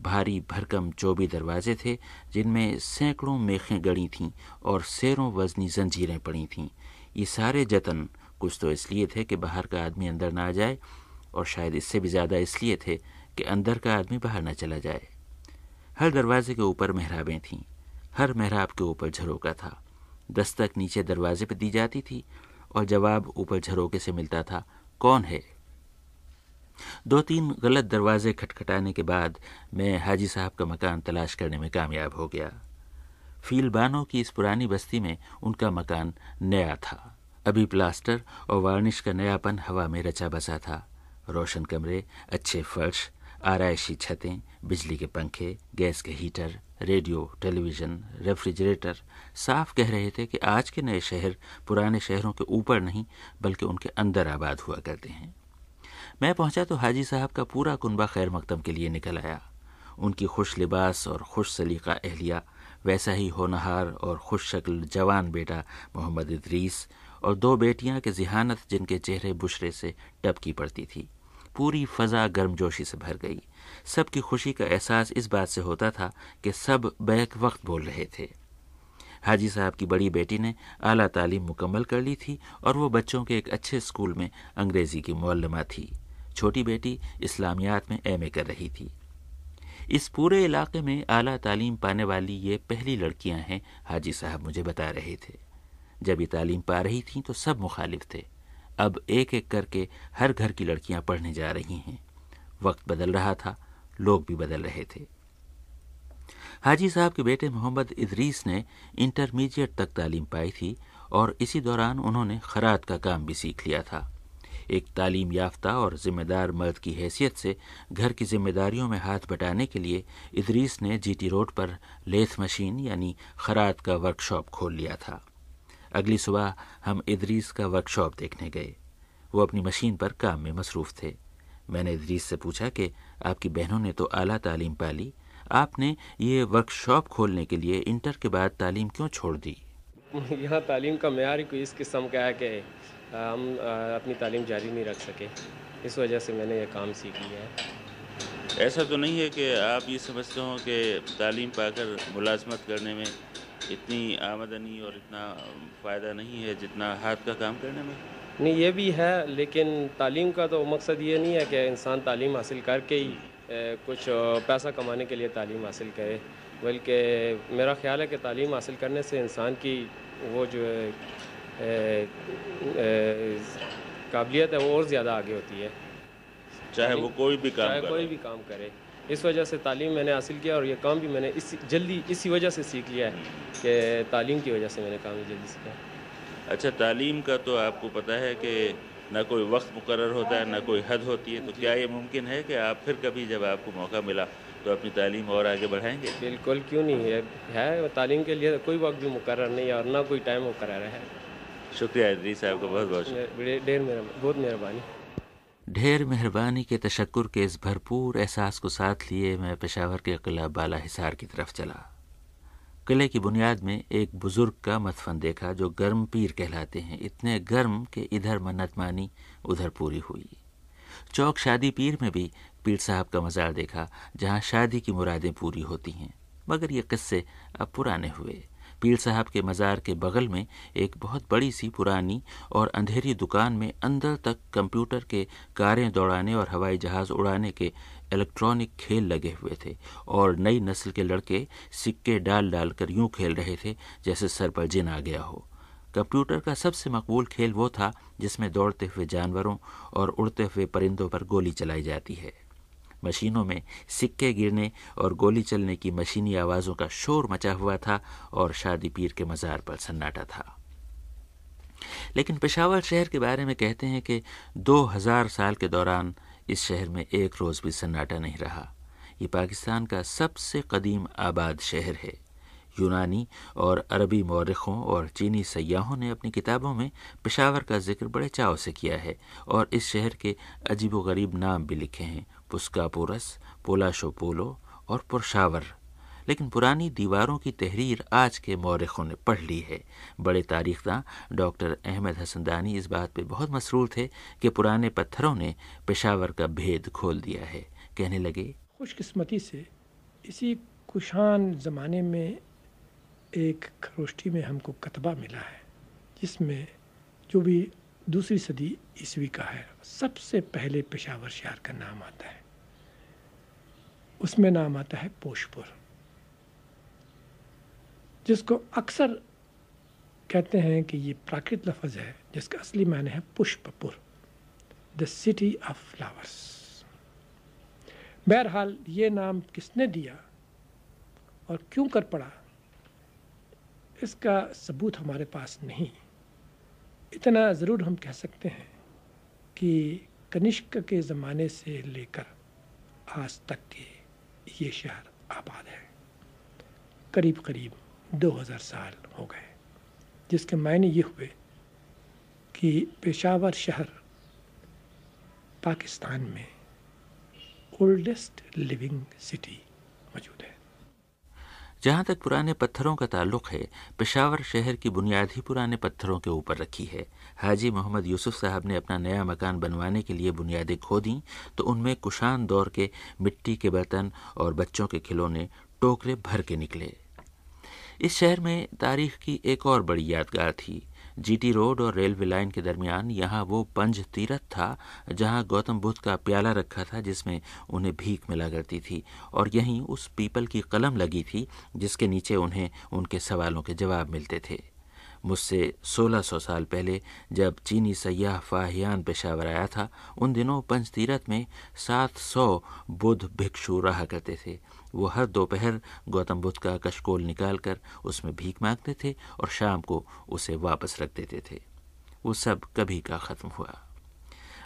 भारी भरकम चौबी दरवाजे थे, जिनमें सैकड़ों मेखें गड़ी थीं और सेरों वजनी जंजीरें पड़ी थीं। ये सारे जतन कुछ तो इसलिए थे कि बाहर का आदमी अंदर ना आ जाए और शायद इससे भी ज़्यादा इसलिए थे कि अंदर का आदमी बाहर न चला जाए। हर दरवाजे के ऊपर मेहराबें थीं। हर मेहराब के ऊपर झरोका था। दस्तक नीचे दरवाजे पर दी जाती थी और जवाब ऊपर झरोके से मिलता था। कौन है? दो तीन गलत दरवाजे खटखटाने के बाद मैं हाजी साहब का मकान तलाश करने में कामयाब हो गया। फीलबानों की इस पुरानी बस्ती में उनका मकान नया था। अभी प्लास्टर और वार्निश का नयापन हवा में रचा बसा था। रोशन कमरे, अच्छे फर्श आरायशी छतें, बिजली के पंखे, गैस के हीटर, रेडियो, टेलीविज़न, रेफ्रिजरेटर साफ़ कह रहे थे कि आज के नए शहर पुराने शहरों के ऊपर नहीं, बल्कि उनके अंदर आबाद हुआ करते हैं। मैं पहुँचा तो हाजी साहब का पूरा कुनबा खैर मकदम के लिए निकल आया। उनकी खुश लिबास और खुश सलीका अहलिया, वैसा ही होनहार और खुश शक्ल जवान बेटा मोहम्मद इदरीस और दो बेटियाँ के जिहानत जिनके चेहरे बुशरे से टपकी पड़ती थी। पूरी फजा गर्मजोशी से भर गई। सबकी खुशी का एहसास इस बात से होता था कि सब बैक वक्त बोल रहे थे। हाजी साहब की बड़ी बेटी ने आला तालीम मुकम्मल कर ली थी और वो बच्चों के एक अच्छे स्कूल में अंग्रेज़ी की मौलमा थी। छोटी बेटी इस्लामियात में एमए कर रही थी। इस पूरे इलाके में आला तालीम पाने वाली ये पहली लड़कियाँ हैं, हाजी साहब मुझे बता रहे थे। जब ये तालीम पा रही थीं तो सब मुखालिफ थे। अब एक एक करके हर घर की लड़कियाँ पढ़ने जा रही हैं। वक्त बदल रहा था, लोग भी बदल रहे थे। हाजी साहब के बेटे मोहम्मद इदरीस ने इंटरमीडिएट तक तालीम पाई थी और इसी दौरान उन्होंने खरात का काम भी सीख लिया था। एक तालीम याफ्ता और ज़िम्मेदार मर्द की हैसियत से घर की जिम्मेदारियों में हाथ बटाने के लिए इदरीस ने जीटी रोड पर लेथ मशीन यानी खरात का वर्कशॉप खोल लिया था। अगली सुबह हम इदरीस का वर्कशॉप देखने गए। वो अपनी मशीन पर काम में मसरूफ़ थे। मैंने इदरीस से पूछा कि आपकी बहनों ने तो आला तालीम पाली आपने ये वर्कशॉप खोलने के लिए इंटर के बाद तालीम क्यों छोड़ दी? यहाँ तालीम का मैार ही कोई इस किस्म का है कि हम अपनी तालीम जारी नहीं रख सके। इस वजह से मैंने ये काम सीख लिया है। ऐसा तो नहीं है कि आप ये समझते हो कि तालीम पाकर मुलाजमत करने में इतनी आमदनी और इतना फ़ायदा नहीं है जितना हाथ का काम करने में? नहीं ये भी है लेकिन तालीम का तो मकसद ये नहीं है कि इंसान तालीम हासिल करके ही कुछ पैसा कमाने के लिए तालीम हासिल करे। बल्कि मेरा ख्याल है कि तालीम हासिल करने से इंसान की वो जो है काबिलियत है वो और ज़्यादा आगे होती है। चाहे वो कोई भी काम चाहे कोई भी काम करे। इस वजह से तालीम मैंने हासिल किया और ये काम भी मैंने इस जल्दी इसी वजह से सीख लिया है कि तालीम की वजह से मैंने काम जल्दी सीखा। अच्छा तालीम का तो आपको पता है कि ना कोई वक्त मुकर होता है ना कोई हद होती है तो क्या ये मुमकिन है कि आप फिर कभी जब आपको मौका मिला तो अपनी तालीम और आगे बढ़ाएँगे? बिल्कुल क्यों नहीं? है है तालीम के लिए कोई वक्त भी मुकर नहीं है और ना कोई टाइम मुकर है। शुक्रिया इदरी साहब का बहुत बहुत ढेर बहुत मेहरबानी। ढेर मेहरबानी के तशक्र के इस भरपूर एहसास को साथ लिए मैं पेशावर के किला बाला हिसार की तरफ़ चला। किले की बुनियाद में एक बुज़ुर्ग का मदफन देखा जो गर्म पीर कहलाते हैं। इतने गर्म कि इधर मन्नत मानी उधर पूरी हुई। चौक शादी पीर में भी पीर साहब का मज़ार देखा, जहाँ शादी की मुरादें पूरी होती हैं। मगर ये किस्से अब पुराने हुए। पीर साहब के मज़ार के बगल में एक बहुत बड़ी सी पुरानी और अंधेरी दुकान में अंदर तक कंप्यूटर के कारें दौड़ाने और हवाई जहाज़ उड़ाने के इलेक्ट्रॉनिक खेल लगे हुए थे और नई नस्ल के लड़के सिक्के डाल डाल कर यूँ खेल रहे थे जैसे सर पर जिन आ गया हो। कंप्यूटर का सबसे मकबूल खेल वो था जिसमें दौड़ते हुए जानवरों और उड़ते हुए परिंदों पर गोली चलाई जाती है। मशीनों में सिक्के गिरने और गोली चलने की मशीनी आवाज़ों का शोर मचा हुआ था और शादी पीर के मज़ार पर सन्नाटा था। लेकिन पेशावर शहर के बारे में कहते हैं कि दो हज़ार साल के दौरान इस शहर में एक रोज़ भी सन्नाटा नहीं रहा। ये पाकिस्तान का सबसे कदीम आबाद शहर है। यूनानी और अरबी मौरखों और चीनी सयाहों ने अपनी किताबों में पेशावर का ज़िक्र बड़े चाव से किया है और इस शहर के अजीब गरीब नाम भी लिखे हैं। पुस्का पोरस पोलाशो पोलो और पुरशावर। लेकिन पुरानी दीवारों की तहरीर आज के मौरखों ने पढ़ ली है। बड़े तारीखदां डॉक्टर अहमद हसन दानी इस बात पे बहुत मसरूर थे कि पुराने पत्थरों ने पेशावर का भेद खोल दिया है। कहने लगे, खुशकस्मती से इसी कुशान ज़माने में एक खरोष्ठी में हमको कतबा मिला है, जिसमें जो भी दूसरी सदी ईस्वी का है। सबसे पहले पेशावर शहर का नाम आता है। उसमें नाम आता है पोशपुर। जिसको अक्सर कहते हैं कि ये प्राकृत लफज है, जिसका असली मायने है Pushpapur the city of flowers बहरहाल, ये नाम किसने दिया और क्यों कर पड़ा, इसका सबूत हमारे पास नहीं। इतना ज़रूर हम कह सकते हैं कि कनिष्क के ज़माने से लेकर आज तक के ये शहर आबाद है। करीब करीब 2000 साल हो गए, जिसके मायने ये हुए कि पेशावर शहर पाकिस्तान में ओल्डेस्ट लिविंग सिटी जहाँ तक पुराने पत्थरों का ताल्लुक है, पेशावर शहर की बुनियाद ही पुराने पत्थरों के ऊपर रखी है। हाजी मोहम्मद यूसुफ साहब ने अपना नया मकान बनवाने के लिए बुनियादें खो दीं तो उनमें कुशान दौर के मिट्टी के बर्तन और बच्चों के खिलौने टोकरे भर के निकले। इस शहर में तारीख की एक और बड़ी यादगार थी। जीटी रोड और रेलवे लाइन के दरमियान यहाँ वो पंज तीरथ था, जहाँ गौतम बुद्ध का प्याला रखा था, जिसमें उन्हें भीख मिला करती थी। और यहीं उस पीपल की कलम लगी थी, जिसके नीचे उन्हें उनके सवालों के जवाब मिलते थे। मुझसे 1600 साल पहले जब चीनी सयाह फाहियान पेशावर आया था, उन दिनों पंचतीरथ में 700 बुद्ध भिक्षु रहा करते थे। वो हर दोपहर गौतम बुद्ध का कशकोल निकालकर उसमें भीख मांगते थे और शाम को उसे वापस रख देते थे। वो सब कभी का ख़त्म हुआ।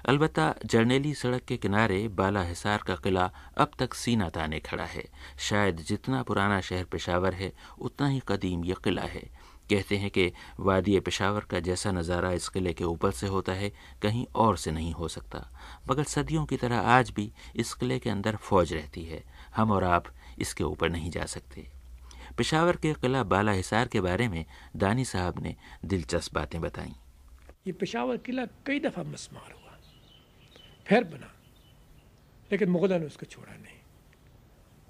अलबत्ता जर्नेली सड़क के किनारे बाला हिसार का किला अब तक सीना ताने खड़ा है। शायद जितना पुराना शहर पेशावर है, उतना ही कदीम यह किला है। कहते हैं कि वादी पेशावर का जैसा नज़ारा इस किले के ऊपर से होता है, कहीं और से नहीं हो सकता। मगर सदियों की तरह आज भी इस किले के अंदर फौज रहती है। हम और आप इसके ऊपर नहीं जा सकते। पेशावर के किला बाला हिसार के बारे में दानी साहब ने दिलचस्प बातें बताई। ये पेशावर किला कई दफ़ा मसमार हुआ। फिर बना, लेकिन मुगलों ने उसको छोड़ा नहीं।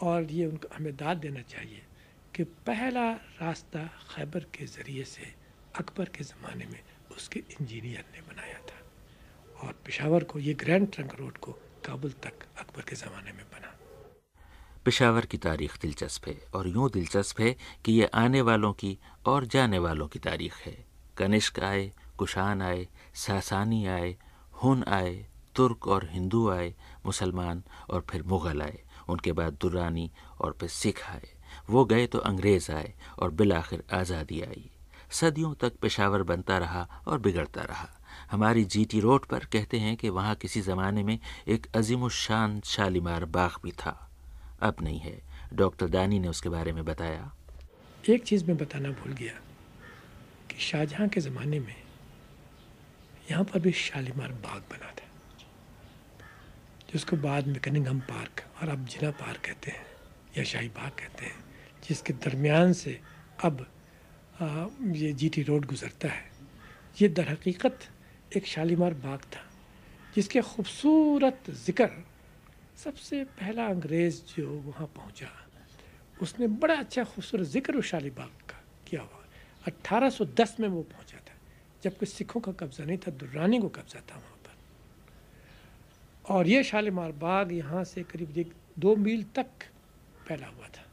और ये उनको हमें दाद देना चाहिए कि पहला रास्ता खैबर के ज़रिए से अकबर के ज़माने में उसके इंजीनियर ने बनाया था। और पेशावर को, ये ग्रैंड ट्रंक रोड को काबुल तक अकबर के ज़माने में पेशावर की तारीख दिलचस्प है और यूँ दिलचस्प है कि ये आने वालों की और जाने वालों की तारीख है। कनिष्क आए, कुशान आए, सासानी आए, हुन आए, तुर्क और हिंदू आए, मुसलमान और फिर मुग़ल आए। उनके बाद दुरानी और फिर सिख आए। वो गए तो अंग्रेज़ आए और बिल आखिर आज़ादी आई। सदियों तक पेशावर बनता रहा और बिगड़ता रहा। हमारी जीटी रोड पर कहते हैं कि वहाँ किसी ज़माने में एक अजीम शान शालीमार बाग भी था। अब नहीं है। डॉक्टर दानी ने उसके बारे में बताया। एक चीज़ मैं बताना भूल गया कि शाहजहाँ के ज़माने में यहाँ पर भी शालीमार बाग बना था जिसको बाद में कनिंगम पार्क और अब जिला पार्क कहते हैं या शाही बाग कहते हैं जिसके दरमियान से अब आ, ये जीटी रोड गुज़रता है। ये दर हकीकत एक शालीमार बाग था जिसके खूबसूरत ज़िक्र सबसे पहला अंग्रेज़ जो वहाँ पहुँचा, उसने बड़ा अच्छा खूबसूरत ज़िक्र शाली बाग का किया हुआ। 1810 में वो पहुँचा था जबकि सिखों का कब्ज़ा नहीं था दुर्रानी को कब्ज़ा था वहाँ पर। और ये शालीमार बाग यहाँ से करीब एक दो मील तक फैला हुआ था।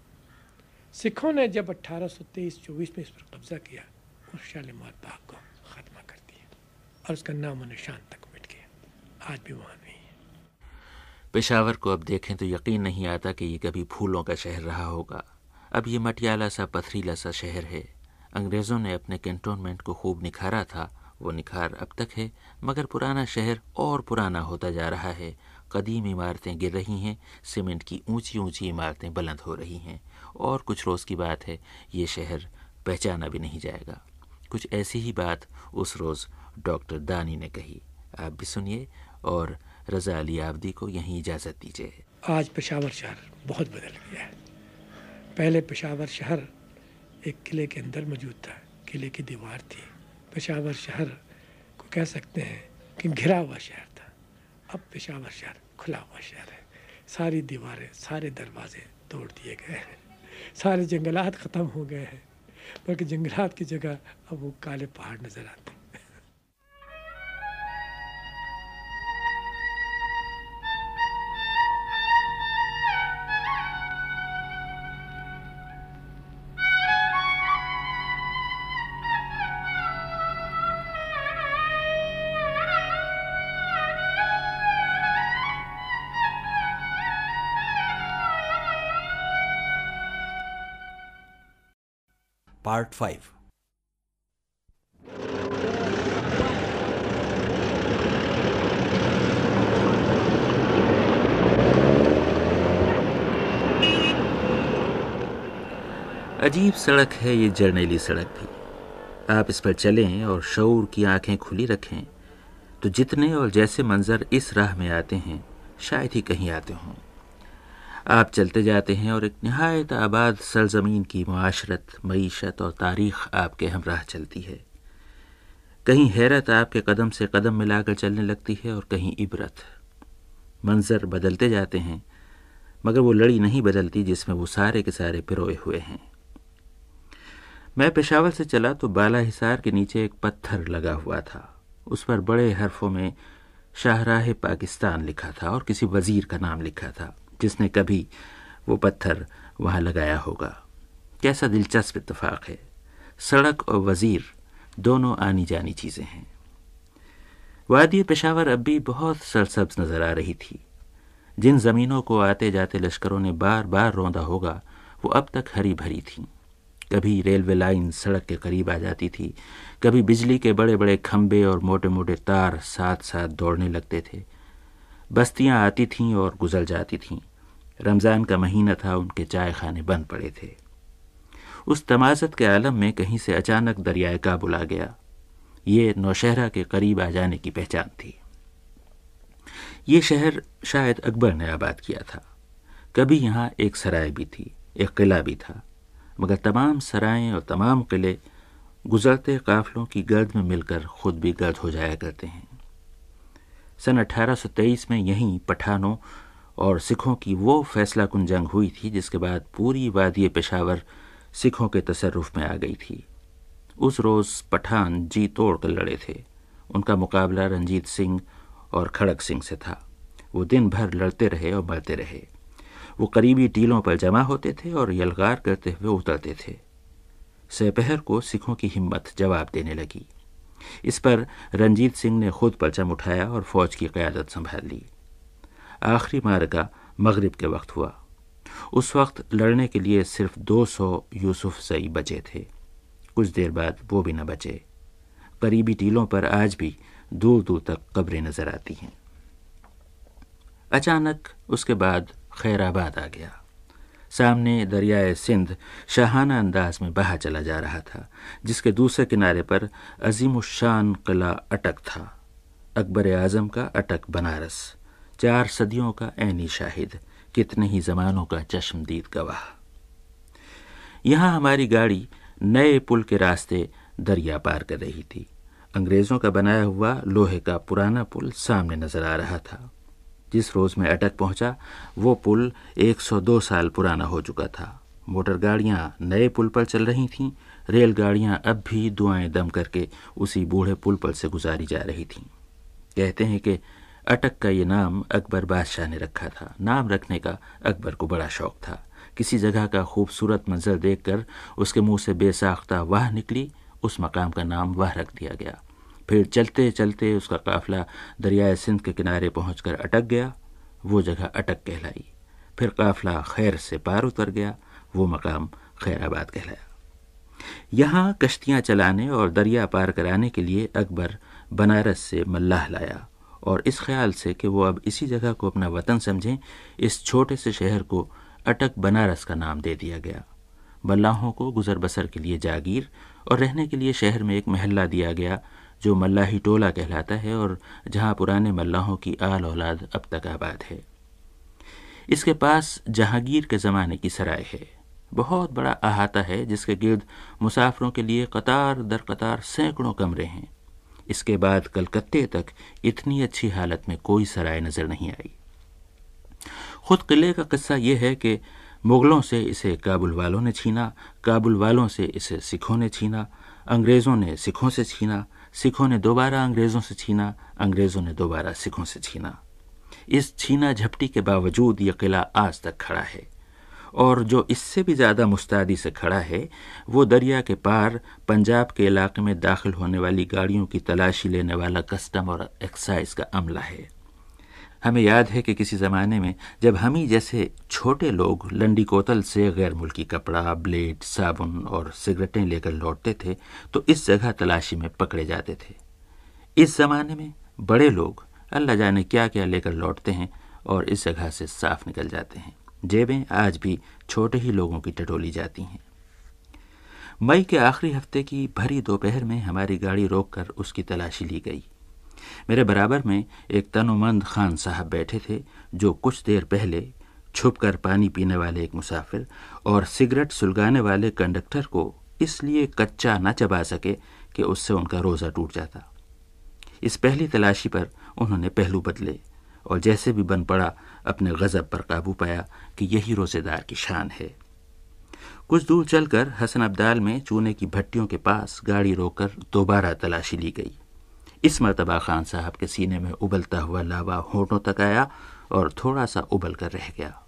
सिखों ने जब 1823-24 में इस पर कब्जा किया, उस शालीमार बाग को ख़त्मा कर दिया और उसका नाम निशान तक मिट गया। आज भी वहाँ पेशावर को अब देखें तो यकीन नहीं आता कि ये कभी फूलों का शहर रहा होगा। अब ये मटियाला सा, पथरीला सा शहर है। अंग्रेज़ों ने अपने कैंटोनमेंट को खूब निखारा था। वो निखार अब तक है, मगर पुराना शहर और पुराना होता जा रहा है। कदीम इमारतें गिर रही हैं, सीमेंट की ऊँची ऊँची इमारतें बुलंद हो रही हैं। और कुछ रोज़ की बात है, ये शहर पहचाना भी नहीं जाएगा। कुछ ऐसी ही बात उस रोज़ डॉक्टर दानी ने कही। आप भी सुनिए और रज़ा अली आबदी को यहीं इजाज़त दीजिए। आज पेशावर शहर बहुत बदल गया है। पहले पेशावर शहर एक किले के अंदर मौजूद था, किले की दीवार थी। पेशावर शहर को कह सकते हैं कि घिरा हुआ शहर था। अब पेशावर शहर खुला हुआ शहर है। सारी दीवारें, सारे दरवाजे तोड़ दिए गए हैं। सारे जंगलात ख़त्म हो गए हैं। बल्कि जंगलात की जगह अब वो काले पहाड़ नज़र आते हैं। पार्ट फाइव अजीब सड़क है ये जर्नेली सड़क भी। आप इस पर चलें और शौर की आँखें खुली रखें तो जितने और जैसे मंजर इस राह में आते हैं, शायद ही कहीं आते हों। आप चलते जाते हैं और एक नहायत आबाद सरजमीन की माशरत मीशत और तारीख आपके हमराह चलती है। कहीं हैरत आपके कदम से कदम मिलाकर चलने लगती है और कहीं इबरत। मंजर बदलते जाते हैं, मगर वो लड़ी नहीं बदलती जिसमें वो सारे के सारे पिरोए हुए हैं। मैं पेशावर से चला तो बाला हिसार के नीचे एक पत्थर लगा हुआ था। उस पर बड़े हरफों में शाहराह पाकिस्तान लिखा था और किसी वज़ीर का नाम लिखा था। जिसने कभी वो पत्थर वहाँ लगाया होगा। कैसा दिलचस्प इतफाक है। सड़क और वज़ीर दोनों आनी जानी चीज़ें हैं। वादी पेशावर अब भी बहुत सरसब्ज नज़र आ रही थी। जिन ज़मीनों को आते जाते लश्करों ने बार बार रौंदा होगा, वो अब तक हरी भरी थीं। कभी रेलवे लाइन सड़क के करीब आ जाती थी, कभी बिजली के बड़े बड़े खंबे और मोटे मोटे तार साथ साथ दौड़ने लगते थे। बस्तियाँ आती थीं और गुजर जाती थीं। रमज़ान का महीना था, उनके चाय खाने बंद पड़े थे। उस तमाजत के आलम में कहीं से अचानक दरियाए काबुल आ गया। ये नौशहरा के करीब आ जाने की पहचान थी। ये शहर शायद अकबर ने आबाद किया था। कभी यहाँ एक सराय भी थी, एक किला भी था। मगर तमाम सराएँ और तमाम किले गुजरते काफलों की गर्द में मिलकर खुद भी गर्द हो जाया करते हैं। सन 1823 में यहीं पठानों और सिखों की वो फैसला कुन जंग हुई थी, जिसके बाद पूरी वादी पेशावर सिखों के तसरुफ में आ गई थी। उस रोज़ पठान जी तोड़ कर लड़े थे। उनका मुकाबला रंजीत सिंह और खड़क सिंह से था। वो दिन भर लड़ते रहे और मरते रहे। वो करीबी टीलों पर जमा होते थे और यलगार करते हुए उतरते थे। सपहर को सिखों की हिम्मत जवाब देने लगी। इस पर रंजीत सिंह ने खुद परचम उठाया और फौज की क्यादत संभाल ली। आखिरी मार्का मगरिब के वक्त हुआ। उस वक्त लड़ने के लिए सिर्फ़ 200 यूसुफ सई बचे थे। कुछ देर बाद वो भी न बचे। करीबी टीलों पर आज भी दूर दूर तक कब्रें नज़र आती हैं। अचानक उसके बाद खैराबाद आ गया। सामने दरियाए सिंध शाहाना अंदाज में बहा चला जा रहा था, जिसके दूसरे किनारे पर अजीम शान किला अटक था। अकबर आज़म का अटक बनारस, चार सदियों का ऐनी शाहिद, कितने ही जमानों का चश्मदीद गवाह। यहाँ हमारी गाड़ी नए पुल के रास्ते दरिया पार कर रही थी। अंग्रेज़ों का बनाया हुआ लोहे का पुराना पुल सामने नज़र आ रहा था। जिस रोज में अटक पहुँचा, वो पुल 102 साल पुराना हो चुका था। मोटर गाड़ियाँ नए पुल पर चल रही थीं, रेलगाड़ियाँ अब भी दुआएँ दम करके उसी बूढ़े पुल पर से गुजारी जा रही थीं। कहते हैं कि अटक का ये नाम अकबर बादशाह ने रखा था। नाम रखने का अकबर को बड़ा शौक था। किसी जगह का खूबसूरत मंजर देखकर उसके मुँह से बेसाख्ता वाह निकली, उस मकाम का नाम वाह रख दिया गया। फिर चलते चलते उसका काफिला दरियाए सिंध के किनारे पहुंचकर अटक गया। वो जगह अटक कहलाई। फिर काफिला खैर से पार उतर गया। वो मकाम खैराबाद कहलाया। यहाँ कश्तियाँ चलाने और दरिया पार कराने के लिए अकबर बनारस से मल्लाह लाया और इस ख्याल से कि वो अब इसी जगह को अपना वतन समझें, इस छोटे से शहर को अटक बनारस का नाम दे दिया गया। मल्लाहों को गुजर बसर के लिए जागीर और रहने के लिए शहर में एक महल्ला दिया गया जो मल्लाही टोला कहलाता है और जहाँ पुराने मल्लाहों की आल औलाद अब तक आबाद है। इसके पास जहांगीर के ज़माने की सराय है। बहुत बड़ा अहाता है जिसके गिर्द मुसाफरों के लिए कतार दर कतार सैकड़ों कमरे हैं। इसके बाद कलकत्ते तक इतनी अच्छी हालत में कोई सराय नज़र नहीं आई। खुद किले का किस्सा यह है कि मुगलों से इसे काबुल वालों ने छीना, काबुल वालों से इसे सिखों ने छीना, अंग्रेज़ों ने सिखों से छीना सिखों ने दोबारा अंग्रेज़ों से छीना, अंग्रेज़ों ने दोबारा सिखों से छीना। इस छीना झपटी के बावजूद यह किला आज तक खड़ा है। और जो इससे भी ज़्यादा मुस्तादी से खड़ा है, वो दरिया के पार पंजाब के इलाके में दाखिल होने वाली गाड़ियों की तलाशी लेने वाला कस्टम और एक्साइज का अमला है। हमें याद है कि किसी ज़माने में जब हम ही जैसे छोटे लोग लंडी कोतल से गैर मुल्की कपड़ा, ब्लेड, साबुन और सिगरेटें लेकर लौटते थे तो इस जगह तलाशी में पकड़े जाते थे। इस ज़माने में बड़े लोग अल्लाह जाने क्या क्या लेकर लौटते हैं और इस जगह से साफ़ निकल जाते हैं। जेबें आज भी छोटे ही लोगों की टटोली जाती हैं। मई के आखिरी हफ़्ते की भरी दोपहर में हमारी गाड़ी रोककर उसकी तलाशी ली गई। मेरे बराबर में एक तनोमंद खान साहब बैठे थे, जो कुछ देर पहले छुप कर पानी पीने वाले एक मुसाफिर और सिगरेट सुलगाने वाले कंडक्टर को इसलिए कच्चा न चबा सके कि उससे उनका रोज़ा टूट जाता। इस पहली तलाशी पर उन्होंने पहलू बदले और जैसे भी बन पड़ा अपने गज़ब पर काबू पाया कि यही रोज़ेदार की शान है। कुछ दूर चलकर हसन अब्दाल में चूने की भट्टियों के पास गाड़ी रोककर दोबारा तलाशी ली गई। इस मरतबा खान साहब के सीने में उबलता हुआ लावा होठों तक आया और थोड़ा सा उबल कर रह गया।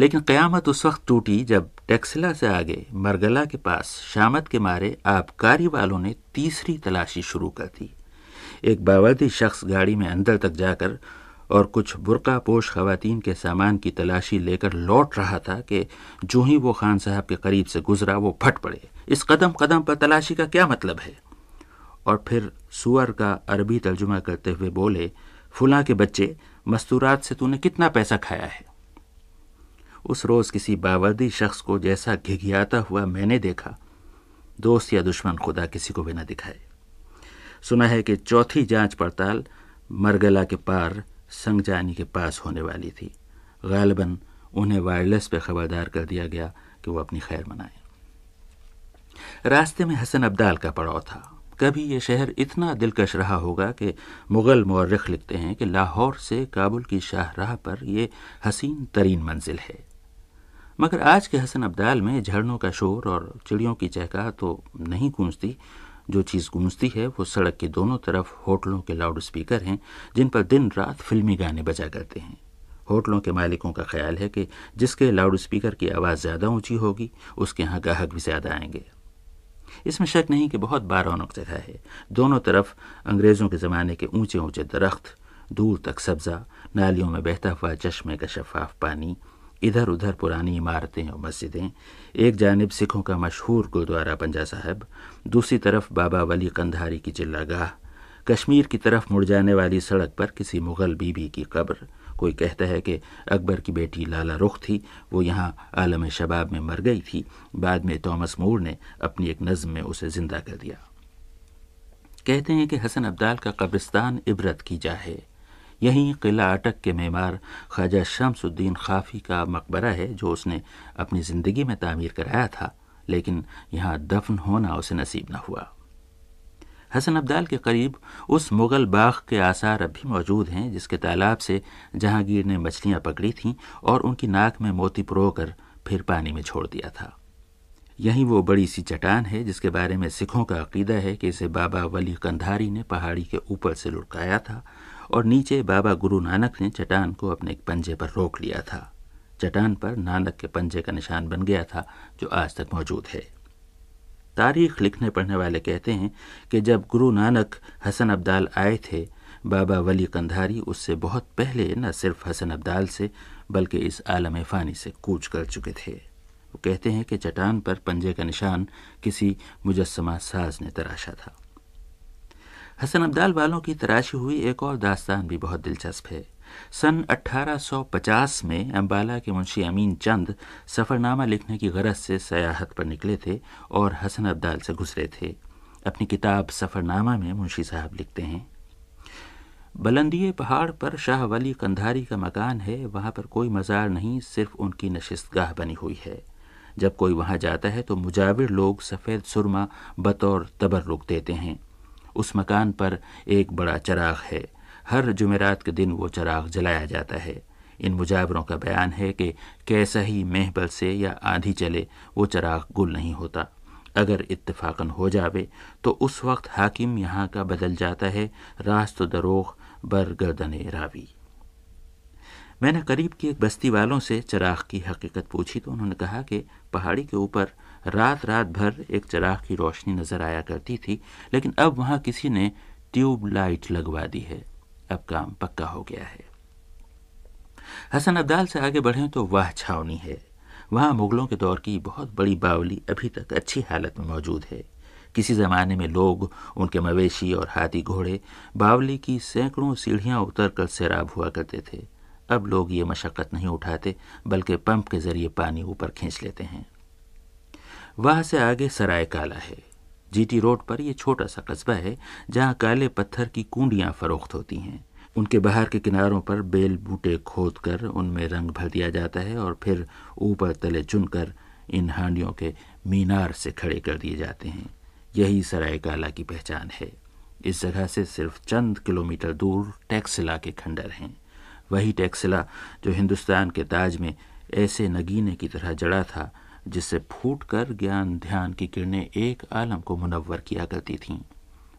लेकिन क़यामत उस वक्त टूटी जब टेक्सला से आगे मरगला के पास शामत के मारे आबकारी वालों ने तीसरी तलाशी शुरू कर दी। एक बावर्दी शख्स गाड़ी में अंदर तक जाकर और कुछ बुरका पोश खातन के सामान की तलाशी लेकर लौट रहा था कि जो ही वो खान साहब के करीब से गुजरा वो फट पड़े। इस कदम कदम पर तलाशी का क्या मतलब है? और फिर सुअर का अरबी तर्जुमा करते हुए बोले, फुला के बच्चे, मस्तूरात से तूने कितना पैसा खाया है? उस रोज किसी बावर्दी शख्स को जैसा घिघियाता हुआ मैंने देखा, दोस्त या दुश्मन खुदा किसी को भी न दिखाए। सुना है कि चौथी जाँच पड़ताल मरगला के पार संगजानी के पास होने वाली थी। गालिबन उन्हें वायरलेस पे खबरदार कर दिया गया कि वो अपनी खैर मनाए। रास्ते में हसन अब्दाल का पड़ाव था। कभी ये शहर इतना दिलकश रहा होगा कि मुग़ल मौरख लिखते हैं कि लाहौर से काबुल की शाहराह पर यह हसीन तरीन मंजिल है। मगर आज के हसन अब्दाल में झरनों का शोर और चिड़ियों की चहका तो नहीं गूंजती। जो चीज़ गूंजती है वो सड़क के दोनों तरफ़ होटलों के लाउड स्पीकर हैं, जिन पर दिन रात फिल्मी गाने बजा करते हैं। होटलों के मालिकों का ख्याल है कि जिसके लाउड स्पीकर की आवाज़ ज़्यादा ऊँची होगी, उसके यहाँ ग्राहक भी ज़्यादा आएँगे। इसमें शक नहीं कि बहुत बारौनक जगह है। दोनों तरफ़ अंग्रेज़ों के ज़माने के ऊँचे ऊँचे दरख्त, दूर तक सब्ज़ा, नालियों में बहता हुआ चश्मे का शफाफ पानी इधर उधर पुरानी इमारतें और मस्जिदें, एक जानब सिखों का मशहूर गुरुद्वारा पंजा साहब, दूसरी तरफ़ बाबा वली कंधारी की चिल्लागाह, कश्मीर की तरफ़ मुड़ जाने वाली सड़क पर किसी मुग़ल बीबी की कब्र कोई कहता है कि अकबर की बेटी लाला रुख थी, वो यहाँ आलम शबाब में मर गई थी। बाद में थॉमस मूर ने अपनी एक नज़म में उसे ज़िंदा कर दिया। कहते हैं कि हसन अब्दाल का कब्रिस्तान इबरत की जा है। यहीं किला अटक के मेमार ख्वाजा शमसुद्दीन खाफी का मकबरा है, जो उसने अपनी ज़िंदगी में तामीर कराया था, लेकिन यहाँ दफन होना उसे नसीब न हुआ। हसन अब्दाल के करीब उस मुग़ल बाग के आसार अभी मौजूद हैं, जिसके तालाब से जहांगीर ने मछलियाँ पकड़ी थीं और उनकी नाक में मोती पुरोकर फिर पानी में छोड़ दिया था। यही वो बड़ी सी चट्टान है, जिसके बारे में सिखों का अकीदा है कि इसे बाबा वली कंधारी ने पहाड़ी के ऊपर से लुढ़काया था और नीचे बाबा गुरु नानक ने चट्टान को अपने पंजे पर रोक लिया था। चट्टान पर नानक के पंजे का निशान बन गया था, जो आज तक मौजूद है। तारीख लिखने पढ़ने वाले कहते हैं कि जब गुरु नानक हसन अब्दाल आए थे, बाबा वली कंधारी उससे बहुत पहले न सिर्फ़ हसन अब्दाल से, बल्कि इस आलम फ़ानी से कूच कर चुके थे। वो कहते हैं कि चट्टान पर पंजे का निशान किसी मुजस्मा साज ने तराशा था। हसन अब्दाल वालों की तराशी हुई, एक और दास्तान भी बहुत दिलचस्प है। सन 1850 में अम्बाला के मुंशी अमीन चंद सफ़रनामा लिखने की गरज से सयाहत पर निकले थे और हसन अब्दाल से गुजरे थे। अपनी किताब सफ़रनामा में मुंशी साहब लिखते हैं। बुलंदिए पहाड़ पर शाह वली कंधारी का मकान है, वहाँ पर कोई मज़ार नहीं, सिर्फ़ उनकी नशिस्तगाह बनी हुई है। जब कोई वहाँ जाता है तो मुजाविर लोग सफ़ेद सुरमा बतौर तबर्रुक देते हैं। उस मकान पर एक बड़ा चराग है हर जुमेरात के दिन वो चराग जलाया जाता है। इन मुजावरों का बयान है कि कैसा ही महबल से या आंधी चले वो चराग गुल नहीं होता। अगर इत्तेफाकन हो जावे तो उस वक्त हाकिम यहाँ का बदल जाता है, रास्त दरोग बर गर्दने रावी। मैंने करीब की एक बस्ती वालों से चराग की हकीकत पूछी तो उन्होंने कहा कि पहाड़ी के ऊपर रात रात भर एक चराग की रोशनी नज़र आया करती थी, लेकिन अब वहाँ किसी ने ट्यूब लाइट लगवा दी है। अब काम पक्का हो गया है। हसन अब्दाल से आगे बढ़े तो वह छावनी है। वहाँ मुगलों के दौर की बहुत बड़ी बावली अभी तक अच्छी हालत में मौजूद है। किसी ज़माने में लोग, उनके मवेशी और हाथी घोड़े बावली की सैकड़ों सीढ़ियाँ उतर कर सैराब हुआ करते थे। अब लोग ये मशक्क़त नहीं उठाते, बल्कि पंप के ज़रिए पानी ऊपर खींच लेते हैं। वहाँ से आगे सराय काला है। जीटी रोड पर यह छोटा सा कस्बा है, जहाँ काले पत्थर की कुंडियाँ फरोख्त होती हैं। उनके बाहर के किनारों पर बेल बूटे खोद कर उनमें रंग भर दिया जाता है और फिर ऊपर तले चुनकर इन हांडियों के मीनार से खड़े कर दिए जाते हैं। यही सराय काला की पहचान है। इस जगह से सिर्फ़ चंद किलोमीटर दूर टैक्सिला के खंडर हैं। वही टैक्सिला जो हिंदुस्तान के ताज में ऐसे नगीने की तरह जड़ा था जिससे फूट कर ज्ञान, ध्यान की किरणें एक आलम को मुनव्वर किया करती थीं।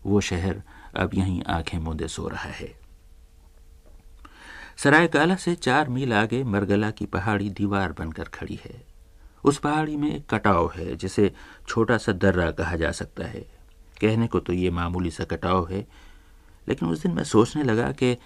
वो शहर अब यहीं आँखें मूंदे सो रहा है। सरायकाला से चार मील आगे मरगला की पहाड़ी दीवार बनकर खड़ी है। उस पहाड़ी में एक कटाव है, जिसे छोटा सा दर्रा कहा जा सकता है। कहने को तो ये मामूली सा कटाव है, लेकिन उस दिन मैं सोचने लगा कि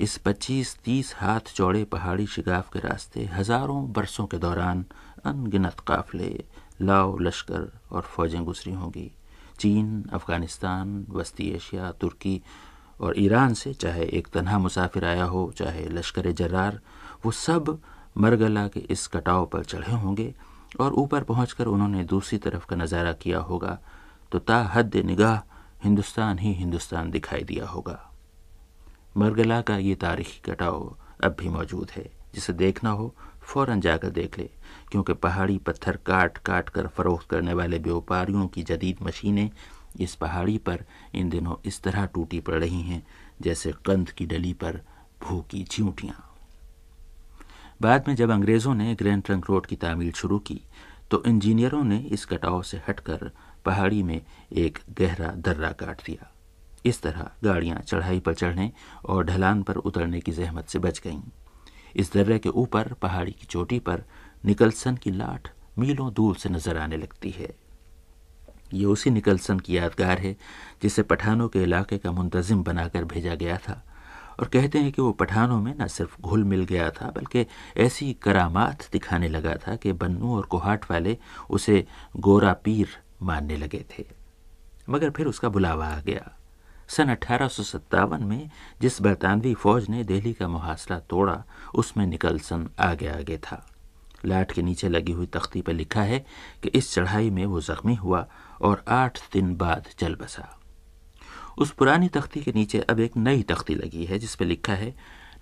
इस 25-30 हाथ चौड़े पहाड़ी शिगाफ के रास्ते हज़ारों बरसों के दौरान अनगिनत काफले, लाओ लश्कर और फौजें गुजरी होंगी। चीन, अफ़गानिस्तान, वस्ती एशिया, तुर्की और ईरान से चाहे एक तनहा मुसाफिर आया हो, चाहे लश्कर जर्रार, वो सब मरगला के इस कटाव पर चढ़े होंगे और ऊपर पहुंचकर उन्होंने दूसरी तरफ़ का नज़ारा किया होगा तो ता हद निगाह हिंदुस्तान ही हिंदुस्तान दिखाई दिया होगा। मरगला का ये तारीखी कटाव अब भी मौजूद है, जिसे देखना हो, फ़ौरन जाकर देख ले। क्योंकि पहाड़ी पत्थर काट काट कर फरोख्त करने वाले व्यापारियों की जदीद मशीनें इस पहाड़ी पर इन दिनों इस तरह टूटी पड़ रही हैं, जैसे कंद की डली पर भूखी चींटियाँ बाद में जब अंग्रेज़ों ने ग्रैंड ट्रंक रोड की तामील शुरू की तो इंजीनियरों ने इस कटाव से हटकर पहाड़ी में एक गहरा दर्रा काट दिया। इस तरह गाड़ियाँ चढ़ाई पर चढ़ने और ढलान पर उतरने की जहमत से बच गईं। इस दर्रे के ऊपर पहाड़ी की चोटी पर निकलसन की लाठ मीलों दूर से नज़र आने लगती है। ये उसी निकलसन की यादगार है, जिसे पठानों के इलाके का मुंतजिम बनाकर भेजा गया था। और कहते हैं कि वो पठानों में न सिर्फ़ घुल मिल गया था, बल्कि ऐसी करामात दिखाने लगा था कि बन्नू और कोहाट वाले उसे गोरा पीर मानने लगे थे। मगर फिर उसका बुलावा आ गया। सन अठारह सौ सत्तावन में जिस बरतानवी फौज ने दिल्ली का मुहासला तोड़ा, उसमें निकलसन आगे आगे था। लाट के नीचे लगी हुई तख्ती पर लिखा है कि इस चढ़ाई में वो जख्मी हुआ और आठ दिन बाद चल बसा। उस पुरानी तख्ती के नीचे अब एक नई तख्ती लगी है, जिस पर लिखा है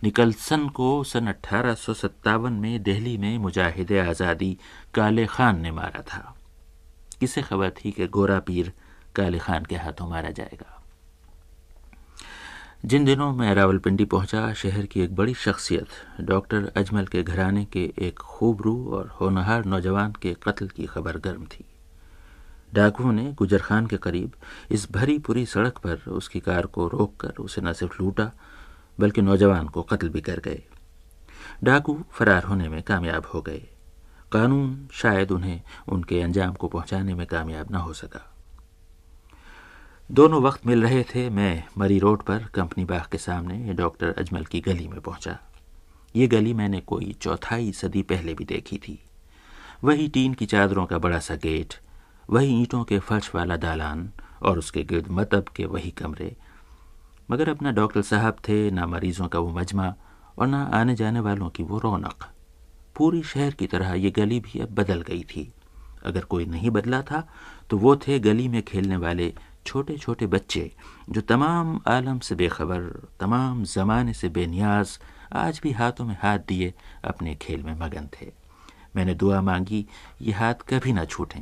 निकलसन को सन अठारह में दिल्ली में मुजाहिद आज़ादी काले खान ने मारा था। किसे खबर थी कि गोरा पीर काले खान के हाथों मारा जाएगा? जिन दिनों मैं रावलपिंडी पहुँचा, शहर की एक बड़ी शख्सियत, डॉक्टर अजमल के घराने के एक खूबरू और होनहार नौजवान के कत्ल की खबर गर्म थी। डाकुओं ने गुजर खान के करीब इस भरी पूरी सड़क पर उसकी कार को रोककर उसे न सिर्फ़ लूटा, बल्कि नौजवान को कत्ल भी कर गए। डाकू फरार होने में कामयाब हो गए। कानून शायद उन्हें उनके अंजाम को पहुँचाने में कामयाब न हो सका। दोनों वक्त मिल रहे थे, मैं मरी रोड पर कंपनी बाग के सामने डॉक्टर अजमल की गली में पहुँचा। ये गली मैंने कोई चौथाई सदी पहले भी देखी थी। वही टीन की चादरों का बड़ा सा गेट, वही ईंटों के फर्श वाला दालान और उसके गिर्द मतब के वही कमरे। मगर अपना डॉक्टर साहब थे, ना मरीजों का वो मजमा और ना आने जाने वालों की वो रौनक। पूरी शहर की तरह ये गली भी अब बदल गई थी। अगर कोई नहीं बदला था तो वो थे गली में खेलने वाले छोटे छोटे बच्चे जो तमाम आलम से बेखबर, तमाम ज़माने से बेनियाज, आज भी हाथों में हाथ दिए अपने खेल में मगन थे। मैंने दुआ मांगी, ये हाथ कभी ना छूटें।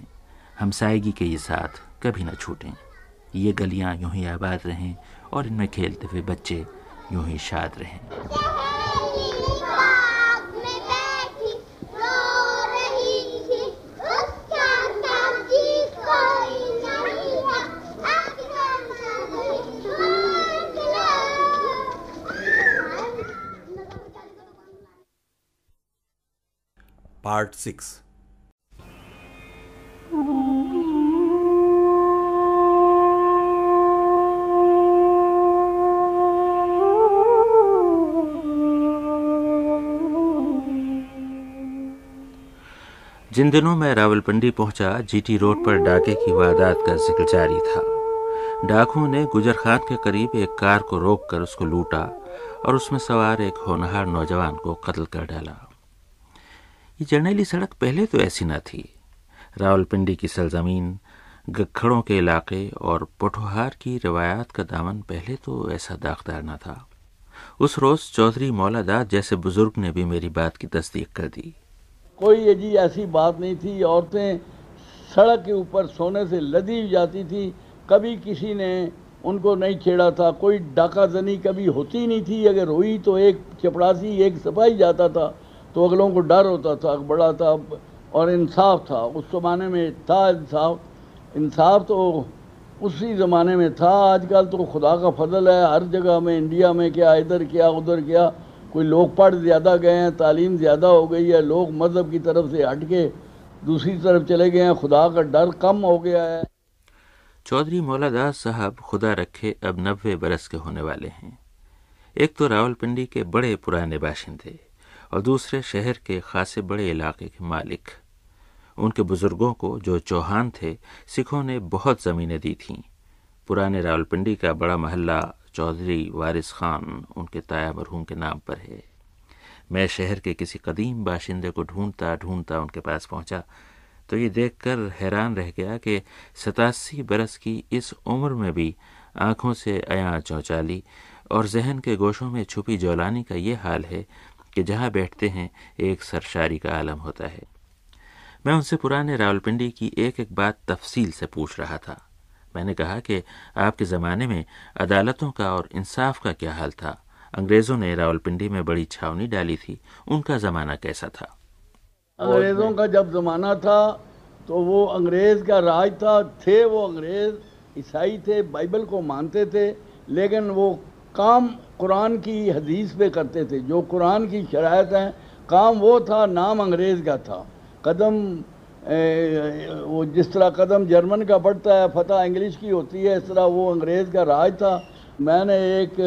हमसायगी के ये साथ कभी ना छूटें। ये गलियाँ यूँ ही आबाद रहें और इनमें खेलते हुए बच्चे यूँ ही शाद रहें। Part 6 जिन दिनों मैं रावलपिंडी पहुँचा, जीटी रोड पर डाके की वारदात का ज़िक्र जारी था। डाकुओं ने गुजर खान के करीब एक कार को रोककर उसको लूटा और उसमें सवार एक होनहार नौजवान को कत्ल कर डाला। ये जर्नैली सड़क पहले तो ऐसी ना थी। रावलपिंडी की सरजमीन गखड़ों के इलाके और पोठोहार की रवायात का दामन पहले तो ऐसा दागदार न था। उस रोज चौधरी मौलादाद जैसे बुज़ुर्ग ने भी मेरी बात की तस्दीक कर दी। कोई जी ऐसी बात नहीं थी, औरतें सड़क के ऊपर सोने से लदी जाती थी, कभी किसी ने उनको नहीं छेड़ा था, कोई डाका जनी कभी होती नहीं थी, अगर हुई तो एक चपड़ासी, एक सफ़ाई जाता था। तो अगलों को डर होता था, बड़ा था, और इंसाफ था। उस ज़माने में था इंसाफ। इंसाफ तो उसी ज़माने में था। आजकल तो खुदा का फजल है। हर जगह में, इंडिया में क्या, इधर क्या, उधर क्या। कोई लोग पढ़ ज़्यादा गए हैं, तालीम ज़्यादा हो गई है, लोग मज़हब की तरफ़ से हट के दूसरी तरफ़ चले गए हैं। खुदा का डर कम हो गया है। चौधरी मौलादास साहब खुदा रखे अब नब्बे बरस के होने वाले हैं। एक तो रावलपिंडी के बड़े पुराने बाशिंदे। और दूसरे शहर के खासे बड़े इलाके के मालिक। उनके बुज़ुर्गों को जो चौहान थे, सिखों ने बहुत ज़मीनें दी थीं। पुराने रावलपिंडी का बड़ा महल्ला चौधरी वारिस खान उनके ताया मरहूम के नाम पर है। मैं शहर के किसी कदीम बाशिंदे को ढूंढता ढूंढता उनके पास पहुँचा तो ये देखकर हैरान रह गया कि सतासी बरस की इस उम्र में भी आँखों से अया चौचाली और जहन के गोशों में छुपी जौलानी का ये हाल है कि जहाँ बैठते हैं, एक सरशारी का आलम होता है। मैं उनसे पुराने रावलपिंडी की एक एक बात तफसील से पूछ रहा था। मैंने कहा कि आपके ज़माने में अदालतों का और इंसाफ का क्या हाल था? अंग्रेज़ों ने रावलपिंडी में बड़ी छावनी डाली थी। उनका ज़माना कैसा था? अंग्रेज़ों का जब ज़माना था तो वो अंग्रेज़ का राज था। थे वो अंग्रेज़, ईसाई थे, बाइबल को मानते थे, लेकिन वो काम कुरान की हदीस पे करते थे जो कुरान की शरात हैं काम वो था नाम अंग्रेज़ का था। कदम ए, वो जिस तरह कदम जर्मन का बढ़ता है फतह इंग्लिश की होती है इस तरह वो अंग्रेज़ का राज था। मैंने एक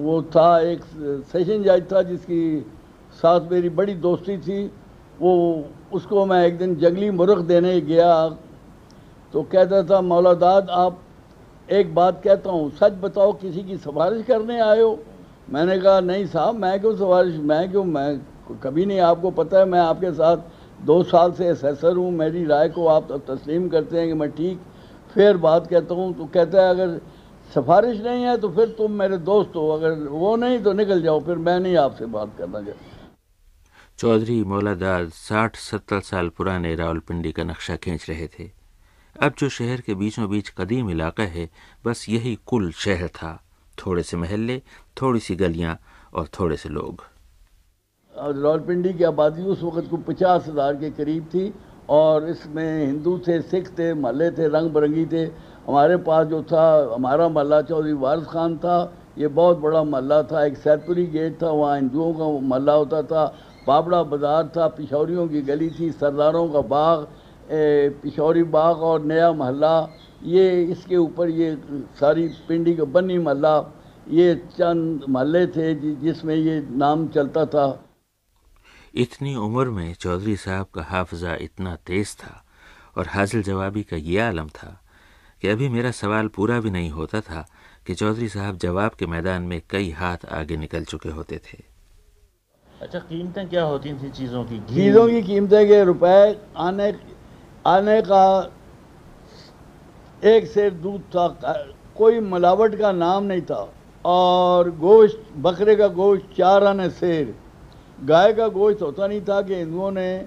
वो था एक सेशन जज था जिसकी साथ मेरी बड़ी दोस्ती थी। वो उसको मैं एक दिन जंगली मुर्ख देने गया। तो कहता था मौलादाद आप एक बात कहता हूँ, सच बताओ, किसी की सिफारिश करने आए हो? मैंने कहा, नहीं साहब, मैं क्यों सिफारिश, मैं क्यों, मैं कभी नहीं, आपको पता है, मैं आपके साथ दो साल से असेसर हूँ, मेरी राय को आप तस्लीम करते हैं कि मैं ठीक फिर बात कहता हूँ तो कहता है, अगर सिफारिश नहीं है तो फिर तुम मेरे दोस्त हो, अगर वो नहीं तो निकल जाओ, फिर मैं नहीं आपसे बात करना चाहता चौधरी मौलादार साठ सत्तर साल पुराने रावलपिंडी का नक्शा खींच रहे थे। अब जो शहर के बीचों बीच कदीम इलाका है, बस यही कुल शहर था। थोड़े से महल्ले, थोड़ी सी गलियाँ और थोड़े से लोग। रावलपिंडी की आबादी उस वक्त को पचास हज़ार के करीब थी और इसमें हिंदू थे, सिख थे, महल्ले थे रंग बिरंगी थे। हमारे पास जो था, हमारा महल्ला चौधरी वारिस खान था। ये बहुत बड़ा महल्ला था, एक सैदपुरी गेट था, वहाँ हिंदुओं का महल्ला होता था। पापड़ा बाज़ार था पिशौरियों की गली थी, सरदारों का बाग पिशौरी बाग और नया महल्ला ये इसके ऊपर ये सारी पिंडी का बनी महल्ला ये चंद महल्ले थे जिसमें ये नाम चलता था। इतनी उम्र में चौधरी साहब का हाफजा इतना तेज था और हाजिल जवाबी का ये आलम था कि अभी मेरा सवाल पूरा भी नहीं होता था कि चौधरी साहब जवाब के मैदान में कई हाथ आगे निकल चुके होते थे। अच्छा कीमतें क्या होती थी चीज़ों की? चीज़ों की कीमतें के रुपए आने आने का एक सेर दूध था, कोई मिलावट का नाम नहीं था। और गोश्त, बकरे का गोश्त, चार आने शेर गाय का गोश्त होता नहीं था कि हिंदुओं ने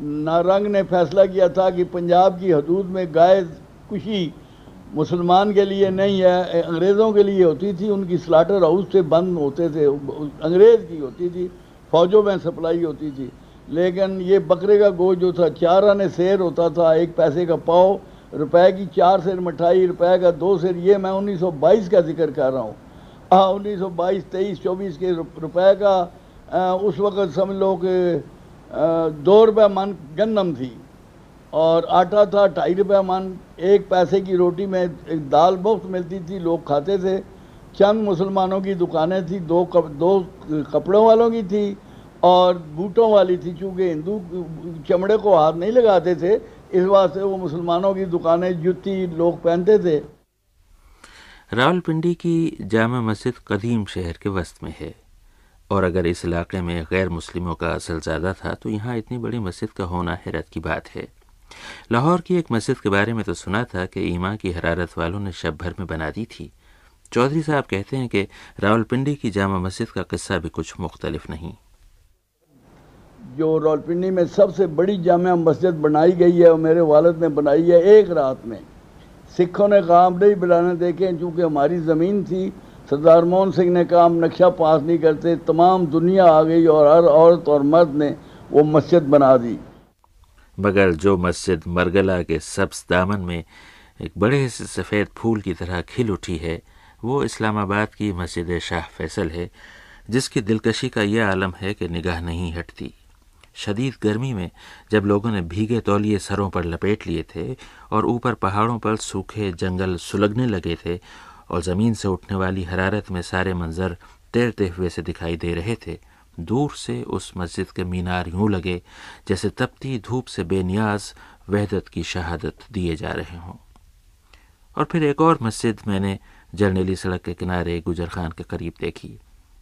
नारंग ने फैसला किया था कि पंजाब की हदूद में गाय कुशी मुसलमान के लिए नहीं है, अंग्रेज़ों के लिए होती थी। उनकी स्लाटर हाउस से बंद होते थे, अंग्रेज़ की होती थी, फौजों में सप्लाई होती थी। लेकिन ये बकरे का गोश्त जो था चार आने शेर होता था एक पैसे का पाव रुपए की चार शेर मिठाई रुपए का दो शेर ये मैं 1922 का ज़िक्र कर रहा हूँ। हाँ उन्नीस सौ बाईस तेईस चौबीस के रुपए का आ, उस वक़्त समझ लो कि दो रुपये मन गंदम थी और आटा था ढाई रुपये मन एक पैसे की रोटी में एक दाल मुफ़्त मिलती थी लोग खाते थे। चंद मुसलमानों की दुकानें थी दो कप, दो कपड़ों वालों की थी और बूटों वाली थी, चूँकि हिंदू चमड़े को हाथ नहीं लगाते थे, इस वास्ते वो मुसलमानों की दुकानें जुती लोग पहनते थे। रावलपिंडी की जामा मस्जिद कदीम शहर के वस्त में है। और अगर इस इलाके में गैर मुस्लिमों का असल ज़्यादा था तो यहाँ इतनी बड़ी मस्जिद का होना हैरत की बात है। लाहौर की एक मस्जिद के बारे में तो सुना था कि ईमा की हरारत वालों ने शब भर में बना दी थी। चौधरी साहब कहते हैं कि रावलपिंडी की जामा मस्जिद का किस्सा भी कुछ मुख्तलिफ़ नहीं। जो रावलपिंडी में सबसे बड़ी जामा मस्जिद बनाई गई है और मेरे वालद ने बनाई है एक रात में। सिखों ने काम नहीं बनाने देखे चूँकि हमारी ज़मीन थी। सरदार मोहन सिंह ने काम नक्शा पास नहीं करते, तमाम दुनिया आ गई और हर औरत और मर्द ने वो मस्जिद बना दी। मगर जो मस्जिद मरगला के सब्स दामन में एक बड़े से सफ़ेद फूल की तरह खिल उठी है, वो इस्लामाबाद की मस्जिद शाह फैसल है, जिसकी दिलकशी का यह आलम है कि निगाह नहीं हटती। शदीद गर्मी में जब लोगों ने भीगे तौलिए सरों पर लपेट लिए थे और ऊपर पहाड़ों पर सूखे जंगल सुलगने लगे थे और ज़मीन से उठने वाली हरारत में सारे मंजर तैरते हुए से दिखाई दे रहे थे, दूर से उस मस्जिद के मीनार यूँ लगे जैसे तपती धूप से बेनियाज वहदत की शहादत दिए जा रहे हों। और फिर एक और मस्जिद मैंने जर्नेली सड़क के किनारे गुजर खान के करीब देखी।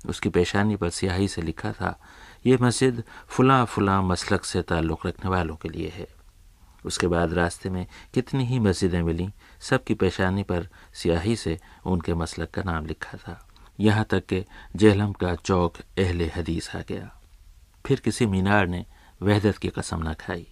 उसकी पेशानी पर स्याही से लिखा था ये मस्जिद फुला फुला मसलक से ताल्लुक़ रखने वालों के लिए है। उसके बाद रास्ते में कितनी ही मस्जिदें मिलीं, सबकी पेशानी पर स्याही से उनके मसलक का नाम लिखा था। यहाँ तक कि जेहलम का चौक अहले हदीस आ गया। फिर किसी मीनार ने वहदत की कसम न खाई।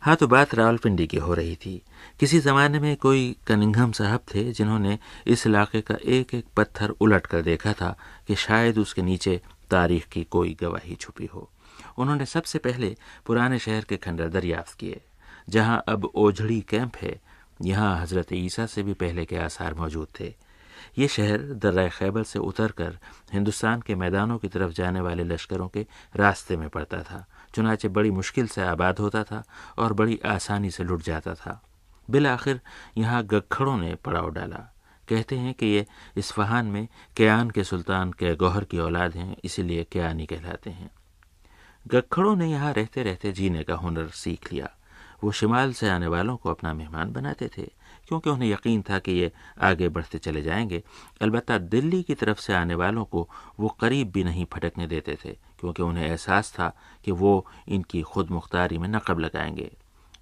हाँ तो बात रावलपिंडी की हो रही थी। किसी ज़माने में कोई कनिंघम साहब थे जिन्होंने इस इलाके का एक एक पत्थर उलट कर देखा था कि शायद उसके नीचे तारीख की कोई गवाही छुपी हो। उन्होंने सबसे पहले पुराने शहर के खंडर दरियाफ्त किए, जहाँ अब ओझड़ी कैंप है। यहाँ हज़रत ईसा से भी पहले के आसार मौजूद थे। ये शहर दर्रा खैबर से उतरकर हिंदुस्तान के मैदानों की तरफ़ जाने वाले लश्करों के रास्ते में पड़ता था, चुनाचे बड़ी मुश्किल से आबाद होता था और बड़ी आसानी से लुट जाता था। बिल आखिर यहाँ गखड़ों ने पड़ाव डाला। कहते हैं कि ये इस्फहान में क्यान के सुल्तान के गौहर की औलाद हैं, इसीलिए क्यानी कहलाते हैं। गखड़ों ने यहाँ रहते रहते जीने का हुनर सीख लिया। वो शिमाल से आने वालों को अपना मेहमान बनाते थे, क्योंकि उन्हें यकीन था कि ये आगे बढ़ते चले जाएँगे। अलबत् दिल्ली की तरफ़ से आने वालों को वो करीब भी नहीं फटकने देते थे, क्योंकि उन्हें एहसास था कि वो इनकी खुद मुख्तारी में नकब लगाएँगे।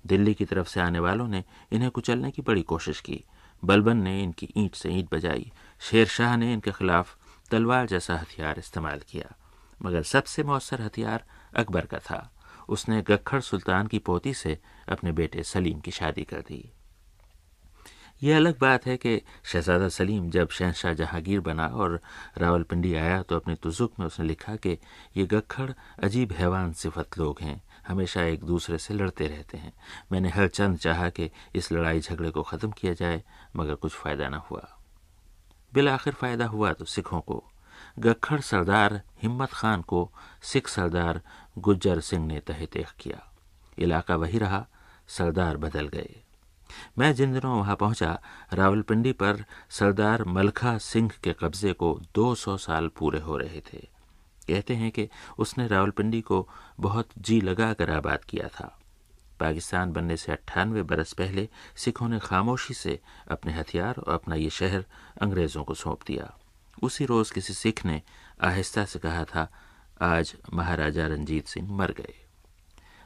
दिल्ली की तरफ़ से आने वालों ने इन्हें कुचलने की बड़ी कोशिश की। बलबन ने इनकी ईंट से ईंट बजाई। शेर शाह ने इनके खिलाफ तलवार जैसा हथियार इस्तेमाल किया, मगर सबसे मौसर हथियार अकबर का था। उसने गखड़ सुल्तान की पोती से अपने बेटे सलीम की शादी कर दी। यह अलग बात है कि शहजादा सलीम जब शहनशाह जहांगीर बना और रावलपिंडी आया तो अपने तुजुक में उसने लिखा कि ये गखड़ अजीब हैवान सिफत लोग हैं। हमेशा एक दूसरे से लड़ते रहते हैं। मैंने हर चंद चाहा कि इस लड़ाई झगड़े को ख़त्म किया जाए, मगर कुछ फ़ायदा न हुआ। बिल आखिर फ़ायदा हुआ तो सिखों को। गखड़ सरदार हिम्मत खान को सिख सरदार गुज्जर सिंह ने तहतेख किया। इलाका वही रहा, सरदार बदल गए। मैं जिन दिनों वहाँ पहुँचा, रावलपिंडी पर सरदार मलखा सिंह के कब्जे को 200 साल पूरे हो रहे थे। कहते हैं कि उसने रावलपिंडी को बहुत जी लगा कर आबाद किया था। पाकिस्तान बनने से अट्ठानवे बरस पहले सिखों ने खामोशी से अपने हथियार और अपना ये शहर अंग्रेज़ों को सौंप दिया। उसी रोज़ किसी सिख ने आहिस्ता से कहा था, आज महाराजा रंजीत सिंह मर गए।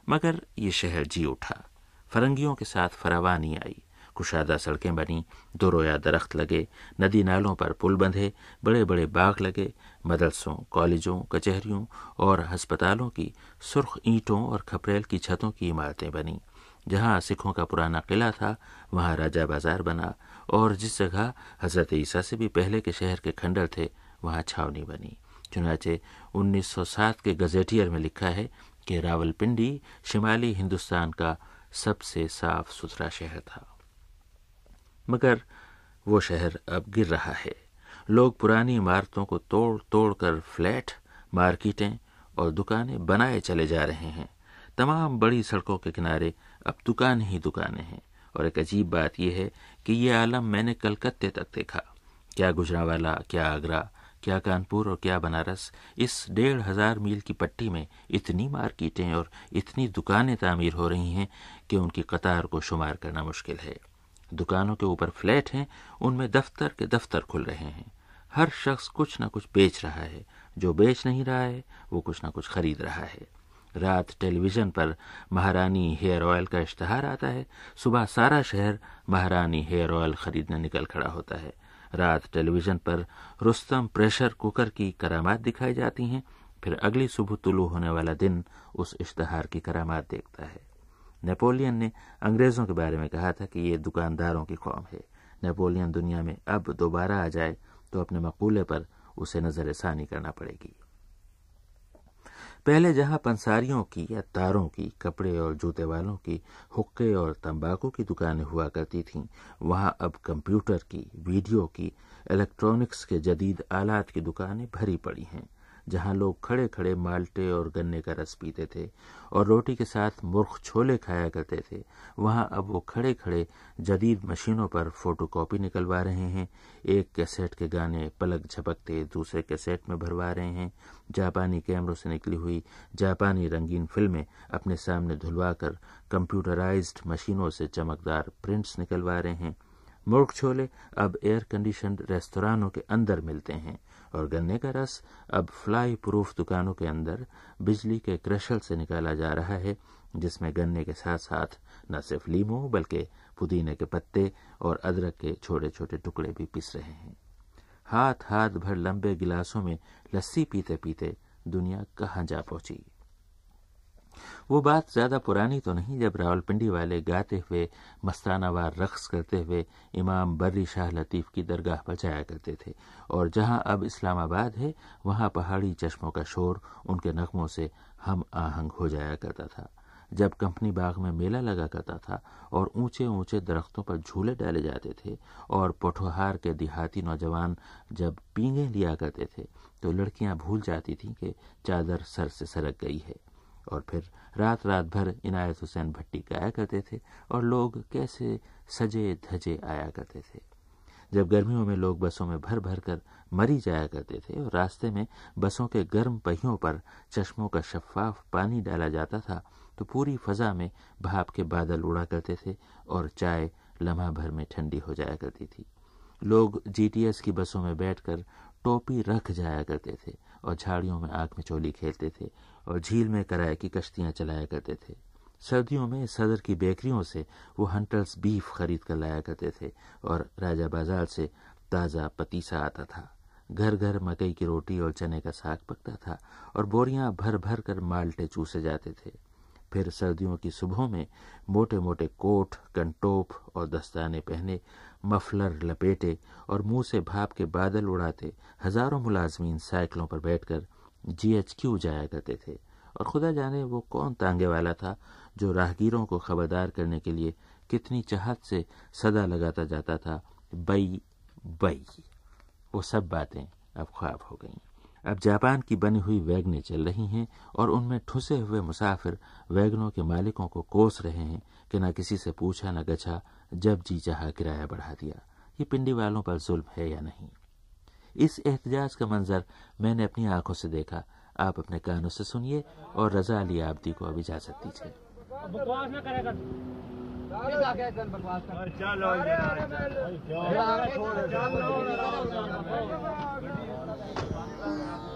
मगर ये शहर जी उठा। फरंगियों के साथ फरावानी आई। कुशादा सड़कें बनी, दो रोया दरख्त लगे, नदी नालों पर पुल बंधे बड़े बड़े बाग लगे, मदरसों, कॉलेजों, कचहरियों और अस्पतालों की सुर्ख ईंटों और खपरेल की छतों की इमारतें बनी। जहाँ सिखों का पुराना किला था, वहाँ राजा बाज़ार बना और जिस जगह हज़रत ईसा से भी पहले के शहर के खंडर थे, वहाँ छावनी बनी। चुनाचे 1907 के गजेटियर में लिखा है कि रावलपिंडी शिमाली हिंदुस्तान का सबसे साफ़ सुथरा शहर था। मगर वो शहर अब गिर रहा है। लोग पुरानी इमारतों को तोड़ तोड़ कर फ्लैट, मार्केटें और दुकानें बनाए चले जा रहे हैं। तमाम बड़ी सड़कों के किनारे अब दुकान ही दुकानें हैं। और एक अजीब बात यह है कि ये आलम मैंने कलकत्ते तक देखा। क्या गुजरावाला, क्या आगरा, क्या कानपुर और क्या बनारस, इस डेढ़ हज़ार मील की पट्टी में इतनी मार्केटें और इतनी दुकानें तामीर हो रही हैं कि उनकी कतार को शुमार करना मुश्किल है। दुकानों के ऊपर फ्लैट हैं, उनमें दफ्तर के दफ्तर खुल रहे हैं। हर शख्स कुछ ना कुछ बेच रहा है। जो बेच नहीं रहा है, वो कुछ ना कुछ खरीद रहा है। रात टेलीविज़न पर महारानी हेयर ऑयल का इश्तहार आता है। सुबह सारा शहर महारानी हेयर ऑयल खरीदने निकल खड़ा होता है। रात टेलीविज़न पर रुस्तम प्रेशर कुकर की करामात दिखाई जाती हैं। फिर अगली सुबह तुलू होने वाला दिन उस इश्तहार की करामात देखता है। नेपोलियन ने अंग्रेज़ों के बारे में कहा था कि ये दुकानदारों की कौम है। नेपोलियन दुनिया में अब दोबारा आ जाए तो अपने मकूले पर उसे नज़र षानी करना पड़ेगी। पहले जहाँ पंसारियों की या तारों की, कपड़े और जूते वालों की, हुक्के और तंबाकू की दुकानें हुआ करती थीं, वहाँ अब कंप्यूटर की, वीडियो की, इलेक्ट्रॉनिक्स के जदीद आलात की दुकानें भरी पड़ी हैं। जहाँ लोग खड़े खड़े माल्टे और गन्ने का रस पीते थे और रोटी के साथ मुर्ख छोले खाया करते थे, वहाँ अब वो खड़े खड़े जदीद मशीनों पर फोटोकॉपी निकलवा रहे हैं, एक कैसेट के गाने पलक झपकते दूसरे कैसेट में भरवा रहे हैं, जापानी कैमरों से निकली हुई जापानी रंगीन फ़िल्में अपने सामने धुलवा कर कंप्यूटराइज्ड मशीनों से चमकदार प्रिंट्स निकलवा रहे हैं। मुर्ख छोले अब एयर कंडीशन रेस्तोरानों के अंदर मिलते हैं। और गन्ने का रस अब फ्लाई प्रूफ दुकानों के अंदर बिजली के क्रशल से निकाला जा रहा है, जिसमें गन्ने के साथ साथ न सिर्फ़ लीमो, बल्कि पुदीने के पत्ते और अदरक के छोटे छोटे टुकड़े भी पिस रहे हैं। हाथ हाथ भर लंबे गिलासों में लस्सी पीते पीते दुनिया कहाँ जा पहुँची? वो बात ज़्यादा पुरानी तो नहीं, जब रावलपिंडी वाले गाते हुए मस्तानावार रक्स करते हुए, इमाम बर्री शाह लतीफ की दरगाह पर जाया करते थे। और जहाँ अब इस्लामाबाद है, वहाँ पहाड़ी चश्मों का शोर उनके नगमों से हम आहंग हो जाया करता था। जब कंपनी बाग में मेला लगा करता था और ऊँचे ऊँचे दरख्तों पर झूले डाले जाते थे और पोठोहार के देहाती नौजवान जब पींगे लिया करते थे तो लड़कियाँ भूल जाती थीं कि चादर सर से सरक गई है। और फिर रात रात भर इनायत हुसैन भट्टी गाया करते थे और लोग कैसे सजे धजे आया करते थे। जब गर्मियों में लोग बसों में भर भर कर मरी जाया करते थे और रास्ते में बसों के गर्म पहियों पर चश्मों का शफाफ पानी डाला जाता था तो पूरी फजा में भाप के बादल उड़ा करते थे और चाय लम्हा भर में ठंडी हो जाया करती थी। लोग जीटीएस की बसों में बैठकर टोपी रख जाया करते थे और झाड़ियों में आँख में चोली खेलते थे और झील में कराए की कश्तियाँ चलाया करते थे। सर्दियों में सदर की बेकरियों से वो हंटर्स बीफ खरीद कर लाया करते थे और राजा बाज़ार से ताज़ा पतीसा आता था। घर घर मकई की रोटी और चने का साग पकता था और बोरियाँ भर भर कर माल्टे चूसे जाते थे। फिर सर्दियों की सुबहों में मोटे मोटे कोट, कंटोप और दस्ताने पहने, मफलर, लपेटे और मुँह से भाप के बादल उड़ाते हज़ारों मुलाजमीन साइकिलों पर बैठकर जीएचक्यू जाया करते थे। और खुदा जाने वो कौन तांगे वाला था जो राहगीरों को खबरदार करने के लिए कितनी चाहत से सदा लगाता जाता था? बई बई। वो सब बातें अब ख्वाब हो गईं। अब जापान की बनी हुई वैगनें चल रही हैं और उनमें ठुसे हुए मुसाफिर वैगनों के मालिकों को कोस रहे हैं कि न किसी से पूछा, न गछा, जब जी चाह किराया बढ़ा दिया। ये पिंडी वालों पर जुल्म है या नहीं? इस एहतजाज का मंजर मैंने अपनी आँखों से देखा। आप अपने कानों से सुनिए और रजा अली आबदी को अब इजाज़त दीजिए। बकवास ना करेगा चलो।